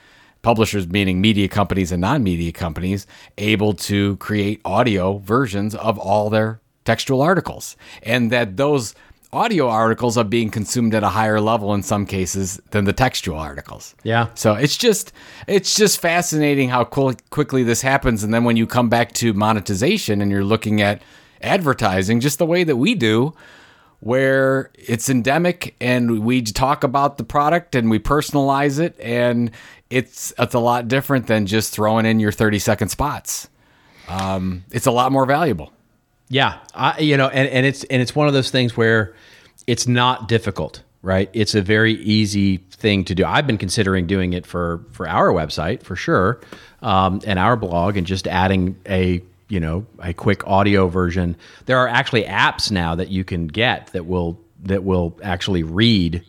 Speaker 3: publishers meaning media companies and non-media companies able to create audio versions of all their textual articles and that those audio articles are being consumed at a higher level in some cases than the textual articles.
Speaker 2: Yeah.
Speaker 3: So it's just it's just fascinating how qu- quickly this happens and then when you come back to monetization and you're looking at advertising just the way that we do where it's endemic and we talk about the product and we personalize it and it's it's a lot different than just throwing in your 30 second spots. Um, it's a lot more valuable.
Speaker 2: Yeah, I, you know, and, and it's and it's one of those things where it's not difficult, right? It's a very easy thing to do. I've been considering doing it for for our website for sure, um, and our blog, and just adding a you know a quick audio version. There are actually apps now that you can get that will that will actually read.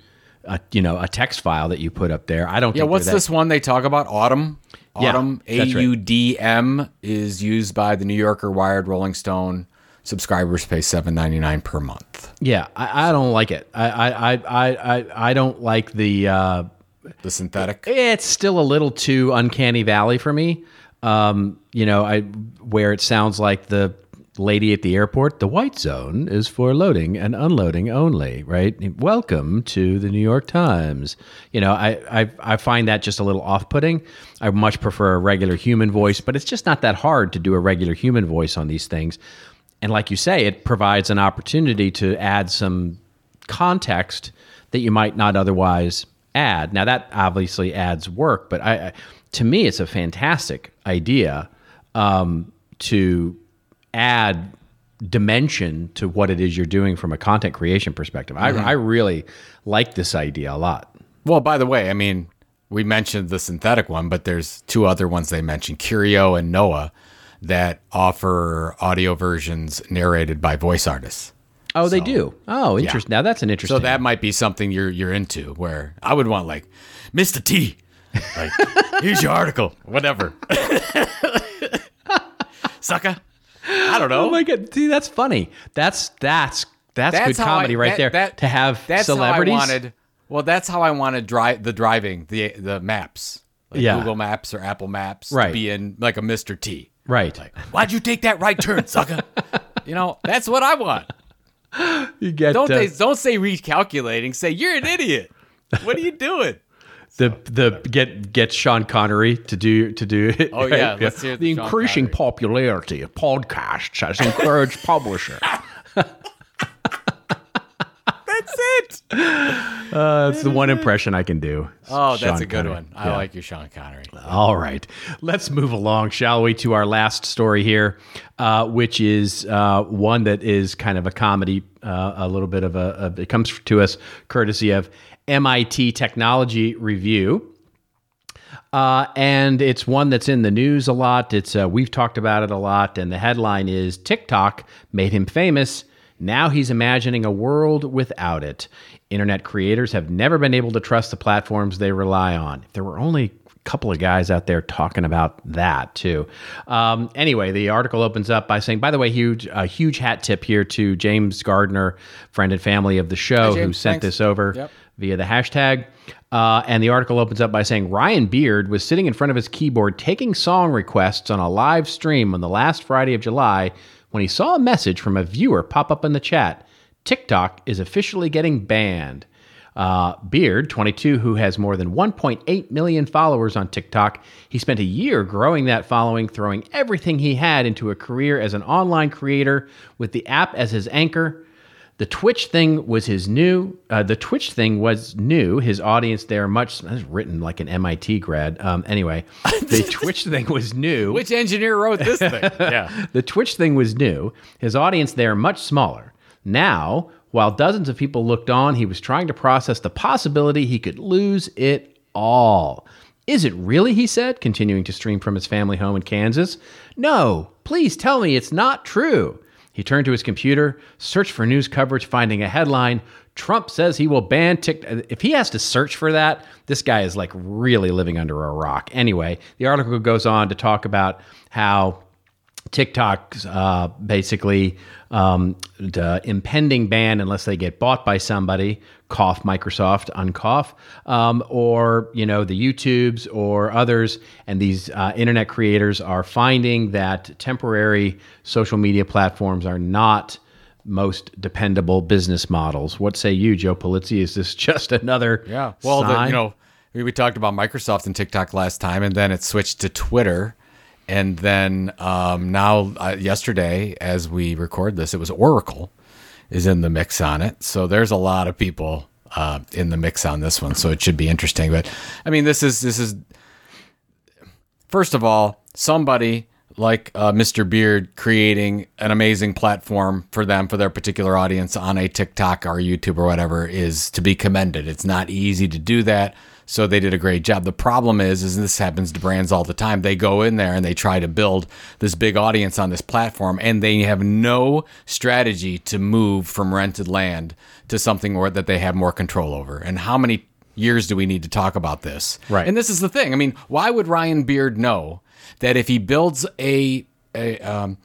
Speaker 2: A, you know, a text file that you put up there. I don't.
Speaker 3: Yeah, what's
Speaker 2: that-
Speaker 3: this one they talk about?
Speaker 2: Audm.
Speaker 3: Audm A. U D M is used by the New Yorker, Wired, Rolling Stone. Subscribers pay seven ninety nine per month.
Speaker 2: Yeah, I, I don't like it. I I, I I I don't like the. Uh,
Speaker 3: The synthetic.
Speaker 2: it's still a little too uncanny valley for me. Um, you know, I where it sounds like the lady at the airport. The white zone is for loading and unloading only. Right. Welcome to the New York Times. You know, I I, I find that just a little off putting. I much prefer a regular human voice, but it's just not that hard to do a regular human voice on these things. And like you say, it provides an opportunity to add some context that you might not otherwise add. Now that obviously adds work, but I, to me it's a fantastic idea um, to add dimension to what it is you're doing from a content creation perspective. I, I really like this idea a lot.
Speaker 3: Well, by the way, I mean we mentioned the synthetic one, but there's two other ones they mentioned, Curio and Noa, that offer audio versions narrated by voice artists.
Speaker 2: Oh, they do. Oh, interesting. Now that's an interesting.
Speaker 3: So that might be something you're you're into. Where I would want like, Mr. T, like here's your article, whatever. Sucker. I don't know.
Speaker 2: Oh my god! See, that's funny. That's that's that's, good
Speaker 3: how I-
Speaker 2: comedy right
Speaker 3: that-
Speaker 2: there.
Speaker 3: that-
Speaker 2: to have
Speaker 3: that's
Speaker 2: celebrities.
Speaker 3: How I wanted. Well, that's how I wanted drive the driving the the maps, like
Speaker 2: Yeah.
Speaker 3: Google Maps or Apple Maps,
Speaker 2: Right.
Speaker 3: To be in like a Mr. T.
Speaker 2: right.
Speaker 3: Why'd you take that right turn, sucker? you know, that's what I want.
Speaker 2: you get
Speaker 3: Don't
Speaker 2: uh,
Speaker 3: they, don't say recalculating. Say you're an idiot. What are you doing?
Speaker 2: The the get get Sean Connery to do to do it.
Speaker 3: Oh, yeah,
Speaker 2: the
Speaker 3: the
Speaker 2: increasing popularity of podcasts has encouraged publishers.
Speaker 3: That's it.
Speaker 2: Uh, that's the one impression I can do.
Speaker 3: Oh, that's
Speaker 2: Sean
Speaker 3: a good
Speaker 2: Connery.
Speaker 3: one. I
Speaker 2: Yeah.
Speaker 3: like your Sean Connery.
Speaker 2: All right. Let's move along, shall we, to our last story here, uh, which is uh, one that is kind of a comedy, uh, a little bit of a, a, it comes to us courtesy of MIT Technology Review. Uh, and it's one that's in the news a lot. It's uh, we've talked about it a lot, and the headline is TikTok made him famous. Now he's imagining a world without it. Internet creators have never been able to trust the platforms they rely on. If there were only a couple of guys out there talking about that too. Um, anyway, the article opens up by saying, by the way, huge a huge hat tip here to James Gardner, friend and family of the show, who sent
Speaker 3: Thanks.
Speaker 2: this over
Speaker 3: Yep.
Speaker 2: via the hashtag. Uh, and the article opens up by saying Ryan Beard was sitting in front of his keyboard taking song requests on a live stream on the last Friday of July when he saw a message from a viewer pop up in the chat. TikTok is officially getting banned. Uh, Beard, 22, who has more than 1.8 million followers on TikTok, he spent a year growing that following, throwing everything he had into a career as an online creator with the app as his anchor. The Twitch thing was his new. Uh, the Twitch thing was new. His audience there much. That's written like an MIT grad. Um, anyway, the Twitch thing was new.
Speaker 3: Which engineer wrote this thing? yeah.
Speaker 2: The Twitch thing was new. His audience there much smaller. Now, while dozens of people looked on, he was trying to process the possibility he could lose it all. Is it really? He said, continuing to stream from his family home in Kansas. No, please tell me it's not true. He turned to his computer, searched for news coverage, finding a headline Trump says he will ban TikTok. If he has to search for that, this guy is like really living under a rock. Anyway, the article goes on to talk about how TikTok's uh, basically um, the impending ban unless they get bought by somebody, cough Microsoft, uncough, um, or you know the YouTubes or others, and these uh, internet creators are finding that temporary social media platforms are not most dependable business models. What say you, Joe Pulizzi? Is this just another
Speaker 3: Yeah. Well, the, you know, we, we talked about Microsoft and TikTok last time, and then it switched to Twitter. And then um, now, uh, yesterday, as we record this, it was Oracle is in the mix on it. So there's a lot of people uh, in the mix on this one. So it should be interesting. But I mean, this is this is first of all somebody like uh, Mr. Beard creating an amazing platform for them for their particular audience on a TikTok or YouTube or whatever is to be commended. It's not easy to do that. So they did a great job. The problem is, is this happens to brands all the time. They go in there and they try to build this big audience on this platform, and they have no strategy to move from rented land to something where that they have more control over. And how many years do we need to talk about this?
Speaker 2: Right.
Speaker 3: And this is the thing. I mean, why would Ryan Beard know that if he builds a, a um,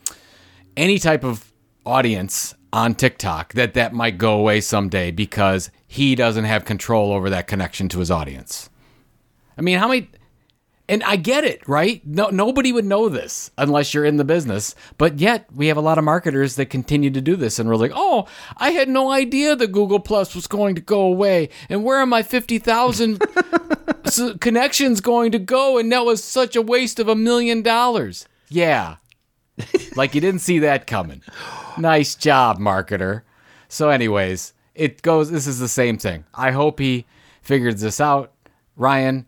Speaker 3: any type of audience on TikTok, that that might go away someday because he doesn't have control over that connection to his audience? I mean, how many? And I get it, right? No, nobody would know this unless you're in the business. But yet, we have a lot of marketers that continue to do this, and we're like, "Oh, I had no idea that Google Plus was going to go away, and where are my fifty thousand s- connections going to go? And that was such a waste of a million dollars." Yeah, like you didn't see that coming. Nice job, marketer. So, anyways, it goes. This is the same thing. I hope he figures this out, Ryan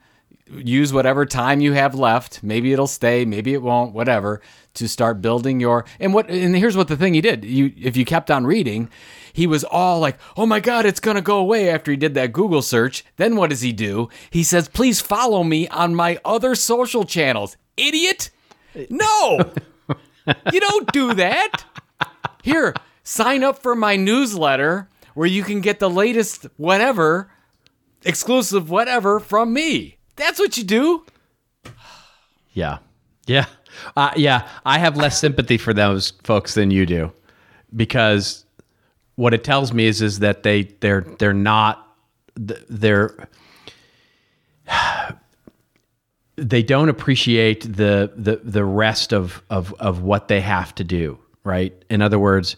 Speaker 3: use whatever time you have left. Maybe it'll stay, maybe it won't, whatever, to start building your and what and here's what the thing he did. You if you kept on reading, he was all like, "Oh my god, it's going to go away" after he did that Google search. Then what does he do? He says, "Please follow me on my other social channels." Idiot? No. you don't do that. Here, sign up for my newsletter where you can get the latest whatever exclusive whatever from me. That's what you do.
Speaker 2: Yeah. Yeah. Uh, yeah. I have less sympathy for those folks than you do because what it tells me is, is that they, they're, they're not, they're, they don't appreciate the, the, the rest of, of, of what they have to do. Right. In other words,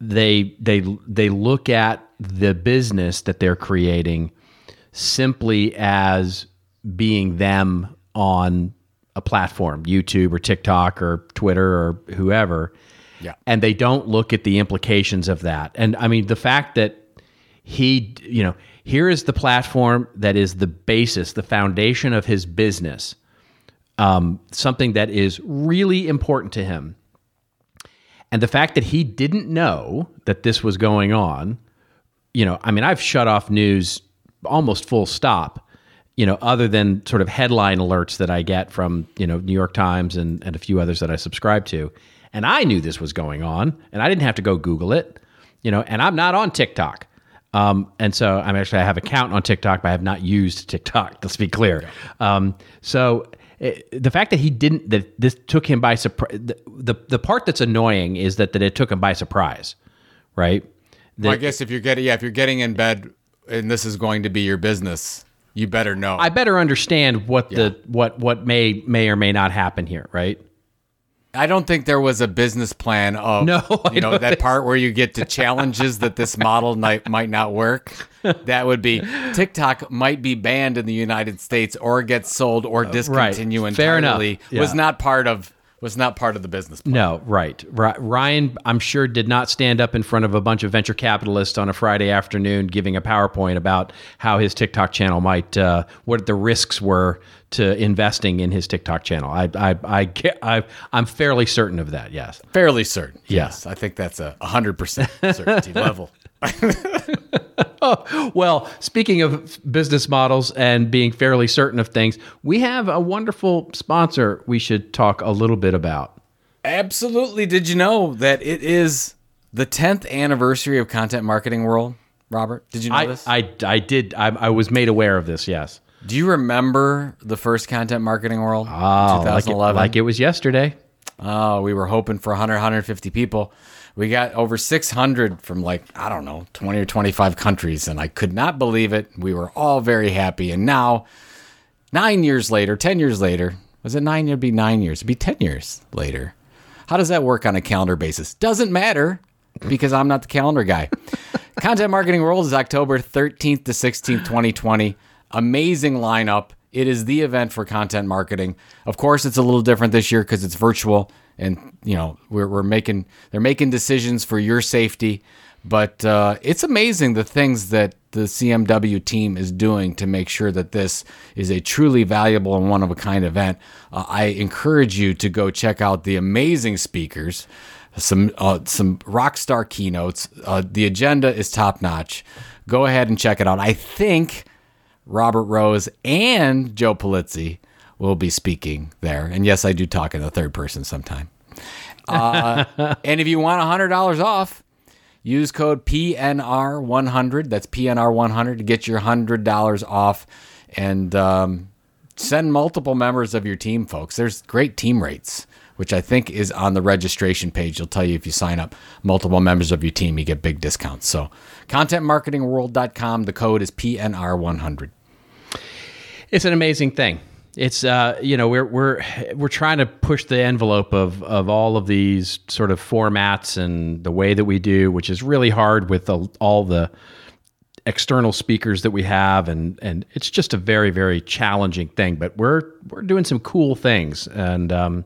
Speaker 2: they, they, they look at the business that they're creating simply as being them on a platform, YouTube or TikTok or Twitter or whoever.
Speaker 3: Yeah.
Speaker 2: And they don't look at the implications of that. And I mean, the fact that he, you know, here is the platform that is the basis, the foundation of his business, um, something that is really important to him. And the fact that he didn't know that this was going on, you know, I mean, I've shut off news almost full stop, you know, other than sort of headline alerts that I get from, you know, New York Times and, and a few others that I subscribe to. And I knew this was going on and I didn't have to go Google it, you know, and I'm not on TikTok. Um, and so I'm actually, I have an account on TikTok, but I have not used TikTok, let's be clear. Um, so it, the fact that he didn't, that this took him by surprise, the, the, the part that's annoying is that, that it took him by surprise, right?
Speaker 3: Well, I guess if you're getting yeah, if you're getting in bed and this is going to be your business, you better know.
Speaker 2: I better understand what the what what may may or may not happen here, right?
Speaker 3: I don't think there was a business plan of
Speaker 2: No,
Speaker 3: you know that part where you get to challenges that this model might might not work. That would be TikTok might be banned in the United States or get sold or discontinue
Speaker 2: Uh, Fair enough.
Speaker 3: entirely. Was not part of was not part of the business plan.
Speaker 2: No, right. Ri- Ryan, I'm sure, did not stand up in front of a bunch of venture capitalists on a Friday afternoon giving a PowerPoint about how his TikTok channel might, uh, what the risks were to investing in his TikTok channel. I, I, I, I, I'm fairly certain of that. Yes.
Speaker 3: Fairly certain. Yes, I think that's a hundred percent certainty level.
Speaker 2: Well, speaking of business models and being fairly certain of things, we have a wonderful sponsor we should talk a little bit about.
Speaker 3: Absolutely. Did you know that it is the tenth anniversary of Content Marketing World? Robert, did you know
Speaker 2: I,
Speaker 3: this?
Speaker 2: I, I did. I, I was made aware of this. Yes.
Speaker 3: Do you remember the first Content Marketing World?
Speaker 2: Oh, like it, like it was yesterday.
Speaker 3: Oh, we were hoping for 100, 150 people. We got over 600 from like, I don't know, 20 or 25 countries, and I could not believe it. We were all very happy. And now, nine years later, 10 years later, was it nine? It'd be nine years. It'd be 10 years later. How does that work on a calendar basis? Doesn't matter because I'm not the calendar guy. Content Marketing World is October 13th to 16th, 2020. Amazing lineup. It is the event for content marketing. Of course, it's a little different this year because it's virtual, and you know we're, we're making they're making decisions for your safety. But uh, it's amazing the things that the CMW team is doing to make sure that this is a truly valuable and one of a kind event. Uh, I encourage you to go check out the amazing speakers some uh, some rock star keynotes. Uh, the agenda is top notch. Go ahead and check it out. I think Robert Rose and Joe Pulizzi will be speaking there. And yes, I do talk in the third person sometime. Uh, and if you want $100 off, use code PNR100. That's PNR100 to get your $100 off. And um, send multiple members of your team, folks. There's great team rates, which I think is on the registration page. It'll tell you if you sign up multiple members of your team, you get big discounts. So, contentmarketingworld.com, the code is PNR100.
Speaker 2: It's an amazing thing. It's uh, you know we're we're we're trying to push the envelope of of all of these sort of formats and the way that we do, which is really hard with the, all the external speakers that we have, and and it's just a very very challenging thing. But we're we're doing some cool things and um,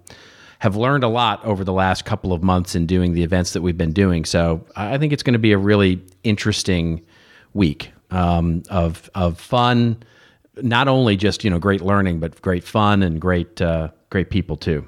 Speaker 2: have learned a lot over the last couple of months in doing the events that we've been doing. So I think it's going to be a really interesting week um, of of fun not only just you know great learning, but great fun and great uh, great people too.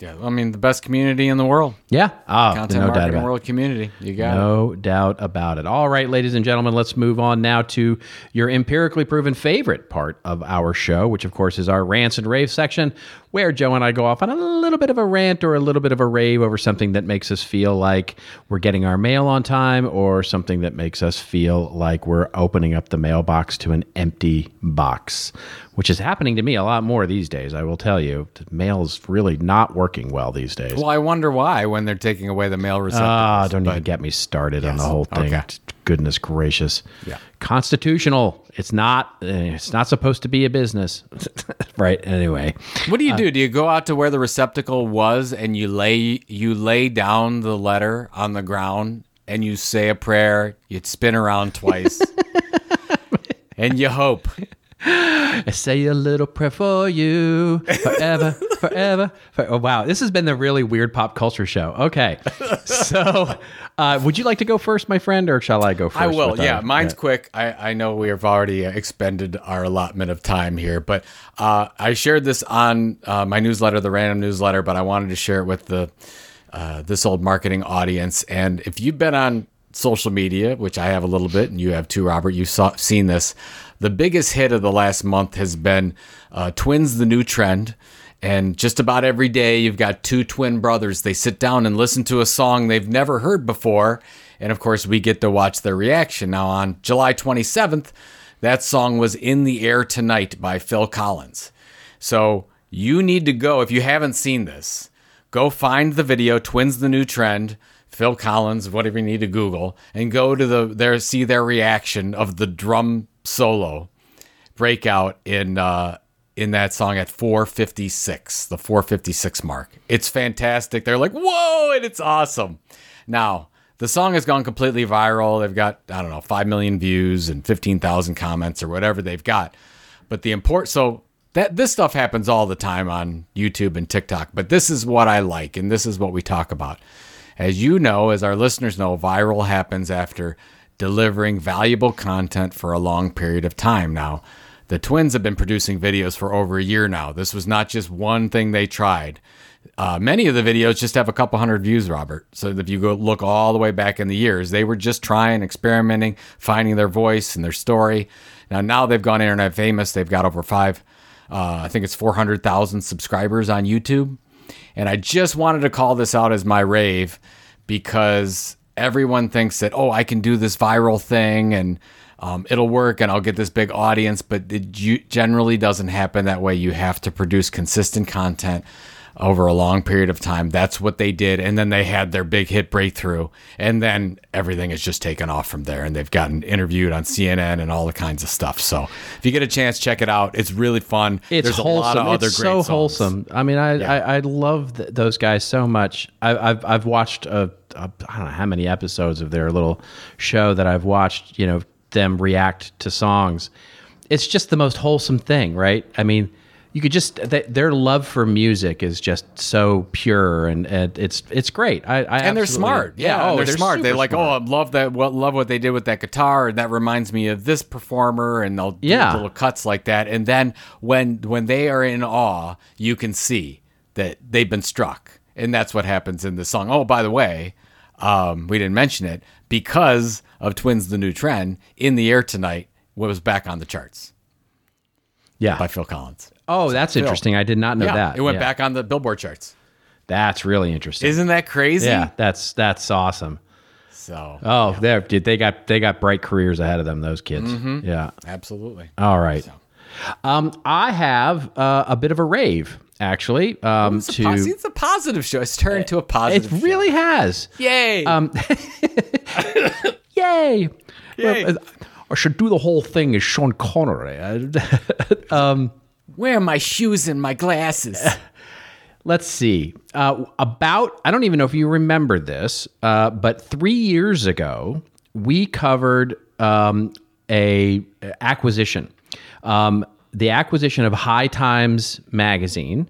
Speaker 3: Yeah, I mean, the best community in the world.
Speaker 2: Yeah, ah,
Speaker 3: Content
Speaker 2: no doubt
Speaker 3: marketing
Speaker 2: about it.
Speaker 3: world community. You got it.
Speaker 2: No doubt about it. All right, ladies and gentlemen, let's move on now to your empirically proven favorite part of our show, which of course is our rants and raves section, where Joe and I go off on a little bit of a rant or a little bit of a rave over something that makes us feel like we're getting our mail on time or something that makes us feel like we're opening up the mailbox to an empty box, which is happening to me a lot more these days, I will tell you. Mail is really not working well these days.
Speaker 3: Well, I wonder why when they're taking away the mail receptacles.
Speaker 2: Ah, don't
Speaker 3: but-
Speaker 2: even get me started on the whole thing.
Speaker 3: Okay.
Speaker 2: Goodness gracious.
Speaker 3: Yeah.
Speaker 2: Constitutional. It's not. eh, It's not supposed to be a business, right? Anyway,
Speaker 3: What do you do? Do you go out to where the receptacle was and you lay you lay down the letter on the ground and you say a prayer? you'd spin around twice. and you hope.
Speaker 2: I say a little prayer for you forever, forever. For, oh, wow. This has been the really weird pop culture show. Okay. So, uh, would you like to go first, my friend, or shall I go first?
Speaker 3: I will. Yeah,
Speaker 2: uh,
Speaker 3: mine's quick. I, I know we have already expended our allotment of time here, but uh, I shared this on uh, my newsletter, the random newsletter, but I wanted to share it with the uh, this old marketing audience. And if you've been on social media, which I have a little bit, and you have too, Robert, you've saw, seen this. The biggest hit of the last month has been uh, Twins, the new trend. And just about every day, you've got two twin brothers. They sit down and listen to a song they've never heard before. And of course, we get to watch their reaction. Now, on July 27th, that song was In the Air Tonight by Phil Collins. So you need to go, if you haven't seen this, go find the video, Twins the New Trend, Phil Collins, whatever you need to Google, and go to the there, see their reaction of the drum solo breakout in uh, in that song at 456, the 456 mark. It's fantastic. They're like, whoa, and it's awesome. Now, the song has gone completely viral. They've got, I don't know, 5 million views and 15,000 comments or whatever they've got. But the import, so that this stuff happens all the time on YouTube and TikTok, but this is what I like, and this is what we talk about. As you know, as our listeners know, viral happens after delivering valuable content for a long period of time. Now, the twins have been producing videos for over a year now. This was not just one thing they tried. Uh, many of the videos just have a couple hundred views, Robert. So if you go look all the way back in the years, they were just trying, experimenting, finding their voice and their story. Now, now they've gone internet famous. They've got over five, uh, I think it's 400,000 subscribers on YouTube. And I just wanted to call this out as my rave because everyone thinks that, oh, I can do this viral thing and um, it'll work and I'll get this big audience, but it generally doesn't happen that way. You have to produce consistent content over a long period of time. That's what they did. And then they had their big hit breakthrough. And then everything has just taken off from there. And they've gotten interviewed on CNN and all the kinds of stuff. So if you get a chance, check it out. It's really fun.
Speaker 2: It's
Speaker 3: There's
Speaker 2: wholesome.
Speaker 3: a lot of other
Speaker 2: it's
Speaker 3: great
Speaker 2: so
Speaker 3: songs.
Speaker 2: wholesome. I mean, I I, I love th- those guys so much. I, I've I've watched a, a I don't know how many episodes of their little show that I've watched. You know them react to songs. It's just the most wholesome thing, right? I mean, you could just th- their love for music is just so pure and, and it's it's great. I, I
Speaker 3: and they're smart. Yeah,
Speaker 2: oh,
Speaker 3: and they're, smart. They're like,
Speaker 2: smart.
Speaker 3: oh, I love that. What love what they did with that guitar, and that reminds me of this performer. And they'll do
Speaker 2: Yeah.
Speaker 3: little cuts like that. And then when when they are in awe, you can see that they've been struck, and that's what happens in the song. Oh, by the way, um, we didn't mention it because of Twins: The New Trend. In the Air Tonight was back on the charts
Speaker 2: yeah.
Speaker 3: by Phil Collins.
Speaker 2: Oh, that's interesting. I did not know
Speaker 3: yeah,
Speaker 2: that.
Speaker 3: it went
Speaker 2: Yeah.
Speaker 3: back on the Billboard charts.
Speaker 2: That's really interesting.
Speaker 3: Isn't that crazy?
Speaker 2: yeah, that's that's awesome.
Speaker 3: So,
Speaker 2: Oh, there, dude, they got they got bright careers ahead of them. Those kids.
Speaker 3: Mm-hmm.
Speaker 2: Yeah.
Speaker 3: absolutely.
Speaker 2: All right. Um, I have uh, a bit of a rave actually. Um,
Speaker 3: It's a,
Speaker 2: to
Speaker 3: posi- it's a positive show. It's turned to a
Speaker 2: it
Speaker 3: positive. show.
Speaker 2: really has.
Speaker 3: Yay!
Speaker 2: Um, Yay!
Speaker 3: Yay.
Speaker 2: Well, I should do the whole thing as Sean Connery.
Speaker 3: Where are my shoes and my glasses?
Speaker 2: Let's see. Uh, about, I don't even know if you remember this, uh, but three years ago, we covered um, a acquisition, um, the acquisition of High Times magazine.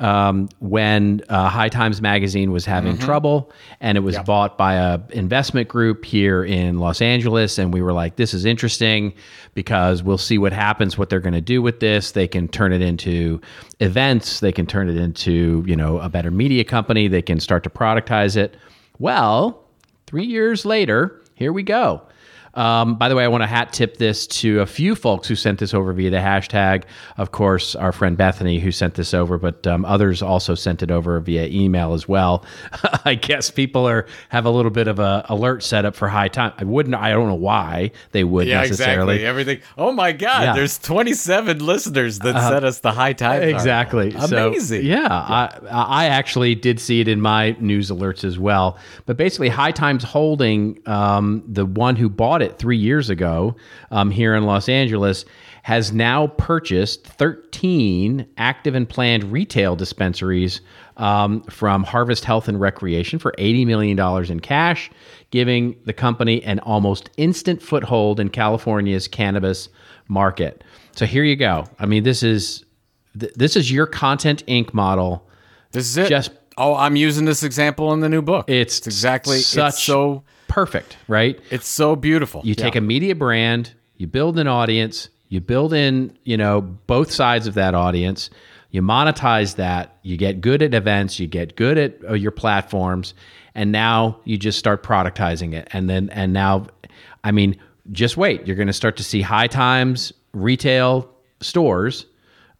Speaker 2: Um, when uh, High Times magazine was having trouble, and it was bought by a investment group here in Los Angeles, and we were like, "This is interesting because we'll see what happens, what they're going to do with this. They can turn it into events, they can turn it into you know a better media company, they can start to productize it." Well, three years later, here we go. Um, by the way, I want to hat tip this to a few folks who sent this over via the hashtag. Of course, our friend Bethany who sent this over, but um, others also sent it over via email as well. I guess people are have a little bit of a alert set up for high time. I wouldn't. I don't know why they would
Speaker 3: yeah,
Speaker 2: necessarily.
Speaker 3: exactly. Everything. Oh my God!
Speaker 2: Yeah.
Speaker 3: There's 27 listeners that sent us the high time.
Speaker 2: Exactly. So,
Speaker 3: Amazing.
Speaker 2: yeah, I, I actually did see it in my news alerts as well. But basically, High Times Holding, um, the one who bought it three years ago um, here in Los Angeles, has now purchased 13 active and planned retail dispensaries um, from Harvest Health and Recreation for $80 million in cash, giving the company an almost instant foothold in California's cannabis market. So here you go. I mean, this is th- this is your Content Inc. model.
Speaker 3: This is it.
Speaker 2: Just-
Speaker 3: oh, I'm using this example in the new book.
Speaker 2: It's,
Speaker 3: exactly
Speaker 2: such
Speaker 3: it's so
Speaker 2: perfect, right?
Speaker 3: it's so beautiful.
Speaker 2: You take a media brand, you build an audience, you build in, you know, both sides of that audience, you monetize that, you get good at events, you get good at uh, your platforms, and now you just start productizing it. And then, and now, I mean, just wait, you're going to start to see high times retail stores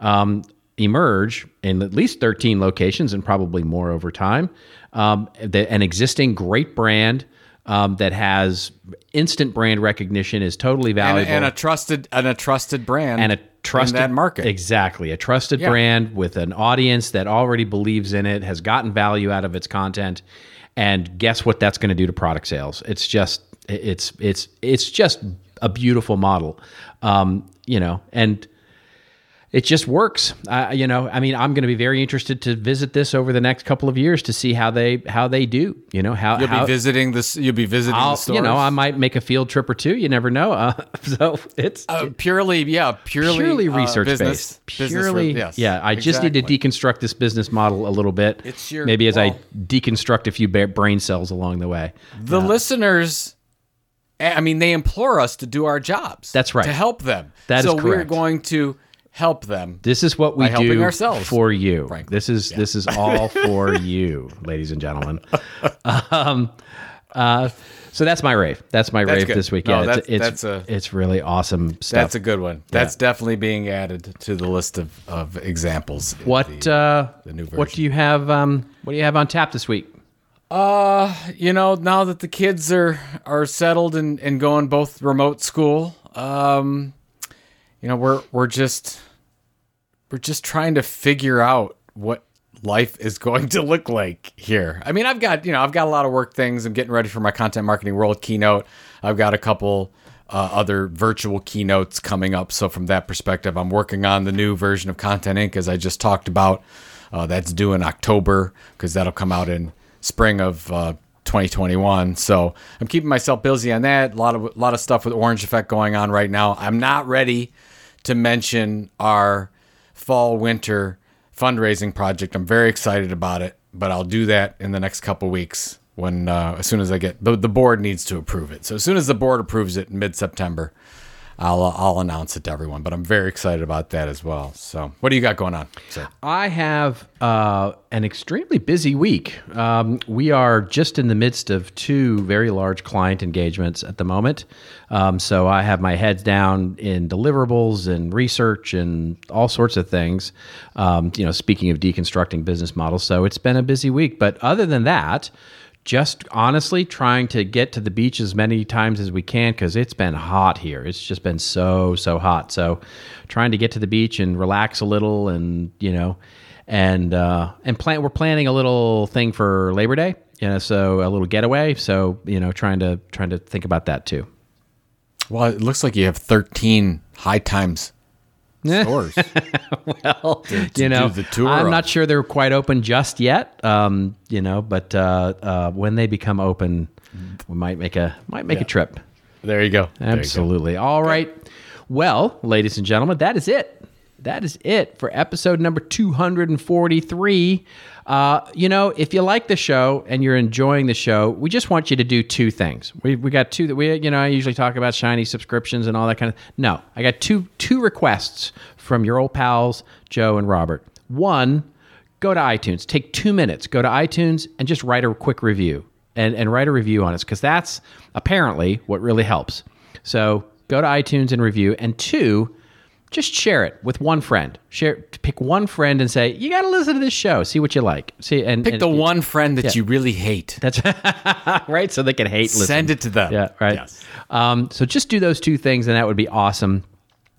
Speaker 2: um, emerge in at least 13 locations and probably more over time. Um, the, an existing great brand um, that has instant brand recognition is totally
Speaker 3: and,
Speaker 2: valuable
Speaker 3: and a trusted and a trusted brand
Speaker 2: and a trusted
Speaker 3: in that market.
Speaker 2: Exactly, a trusted
Speaker 3: Yeah.
Speaker 2: brand with an audience that already believes in it, has gotten value out of its content, and guess what? That's going to do to product sales. It's just, it's, it's, it's just a beautiful model, um, you know, and it just works. Uh, you know, I mean, I'm going to be very interested to visit this over the next couple of years to see how they how they do. You know, how
Speaker 3: You'll
Speaker 2: how,
Speaker 3: be visiting this. You'll be visiting
Speaker 2: I'll,
Speaker 3: the stores.
Speaker 2: you know, I might make a field trip or two. You never know. Uh, so it's
Speaker 3: Uh, purely, yeah, purely,
Speaker 2: purely
Speaker 3: uh,
Speaker 2: research
Speaker 3: business,
Speaker 2: based.
Speaker 3: business
Speaker 2: Purely,
Speaker 3: re- yes,
Speaker 2: yeah. I just need to deconstruct this business model a little bit.
Speaker 3: It's your-
Speaker 2: maybe as I deconstruct a few ba- brain cells along the way.
Speaker 3: The listeners, I mean, they implore us to do our jobs.
Speaker 2: That's right.
Speaker 3: To help them.
Speaker 2: That
Speaker 3: so
Speaker 2: is
Speaker 3: we're going to help them.
Speaker 2: This is what we do
Speaker 3: ourselves,
Speaker 2: for you.
Speaker 3: frankly.
Speaker 2: This is this is all for you, ladies and gentlemen. Um, uh, so that's my rave. That's my rave
Speaker 3: good.
Speaker 2: this weekend.
Speaker 3: No, that's-
Speaker 2: it's, it's,
Speaker 3: that's a-
Speaker 2: it's really awesome stuff.
Speaker 3: That's a good one. That's definitely being added to the list of, of examples.
Speaker 2: what
Speaker 3: the-
Speaker 2: uh,
Speaker 3: new
Speaker 2: what do you have? Um, what do you have on tap this week?
Speaker 3: Uh, you know, now that the kids are are settled and, and going both remote school, um, you know, we're we're just we're just trying to figure out what life is going to look like here. I mean, I've got, you know, I've got a lot of work things. I'm getting ready for my content marketing world keynote. I've got a couple uh, other virtual keynotes coming up. So from that perspective, I'm working on the new version of Content Inc. as I just talked about. Uh, that's due in October because that'll come out in spring of uh, 2021. So I'm keeping myself busy on that. A lot of a lot of stuff with Orange Effect going on right now. I'm not ready to mention our fall winter fundraising project. I'm very excited about it, but I'll do that in the next couple weeks when uh, as soon as I get the, the board needs to approve it. So as soon as the board approves it in mid September, I'll uh, I'll announce it to everyone. But I'm very excited about that as well. So what do you got going on? sir?
Speaker 2: I have uh, an extremely busy week. Um, we are just in the midst of two very large client engagements at the moment. Um, so I have my heads down in deliverables and research and all sorts of things. Um, you know, speaking of deconstructing business models, so it's been a busy week. But other than that, just honestly trying to get to the beach as many times as we can because it's been hot here. It's just been so so hot. So trying to get to the beach and relax a little, and you know, and uh, and plan. We're planning a little thing for Labor Day. You know, so a little getaway. So you know, trying to trying to think about that too.
Speaker 3: Well, it looks like you have 13 high times stores.
Speaker 2: well,
Speaker 3: to
Speaker 2: you know,
Speaker 3: the tour
Speaker 2: I'm not sure they're quite open just yet. Um, you know, but uh, uh, when they become open, we might make a might make a trip.
Speaker 3: there you go. There you go.
Speaker 2: Absolutely. All right. Well, ladies and gentlemen, that is it. That is it for episode number 243. Uh, you know, if you like the show and you're enjoying the show, we just want you to do two things. We, we got two that we, you know, I usually talk about shiny subscriptions and all that kind of. No, I got two two requests from your old pals Joe and Robert. One, go to iTunes. Take two minutes. Go to iTunes and just write a quick review and, and write a review on us because that's apparently what really helps. So go to iTunes and review. And two, just share it with one friend. Share, pick one friend and say, you got to listen to this show. See what you like. See, and
Speaker 3: Pick
Speaker 2: and-
Speaker 3: the one friend that you really hate.
Speaker 2: That's right. So they can hate. Listen.
Speaker 3: Send it to them.
Speaker 2: Yeah, right.
Speaker 3: Yes.
Speaker 2: Um, so just do those two things, and that would be awesome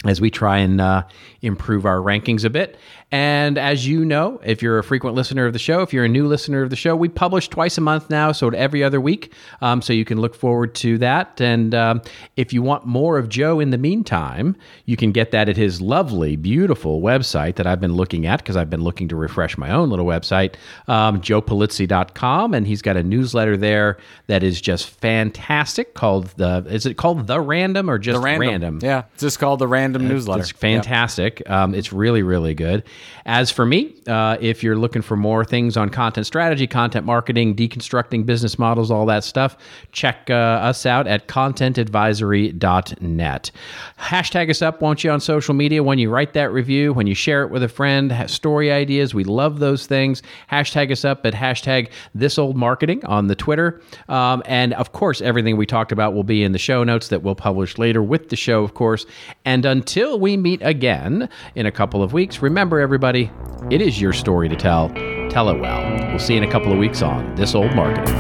Speaker 2: as we try and uh, improve our rankings a bit. And as you know, if you're a frequent listener of the show, if you're a new listener of the show, we publish twice a month now, so every other week. Um, so you can look forward to that. And um, if you want more of Joe in the meantime, you can get that at his lovely, beautiful website that I've been looking at because I've been looking to refresh my own little website, um, joepulizzi.com. And he's got a newsletter there that is just fantastic called the, is it called The Random or just
Speaker 3: The random.
Speaker 2: random?
Speaker 3: Yeah, it's just called the random. Random newsletter.
Speaker 2: It's fantastic. Um, it's really, really good. As for me, uh, if you're looking for more things on content strategy, content marketing, deconstructing business models, all that stuff, check uh, us out at contentadvisory.net. Hashtag us up, won't you, on social media when you write that review, when you share it with a friend, story ideas. We love those things. Hashtag us up at hashtag this old marketing on the Twitter. Um, and of course, everything we talked about will be in the show notes that we'll publish later with the show, of course. And until we meet again in a couple of weeks, remember, everybody, it is your story to tell. Tell it well. We'll see you in a couple of weeks on This Old Marketing.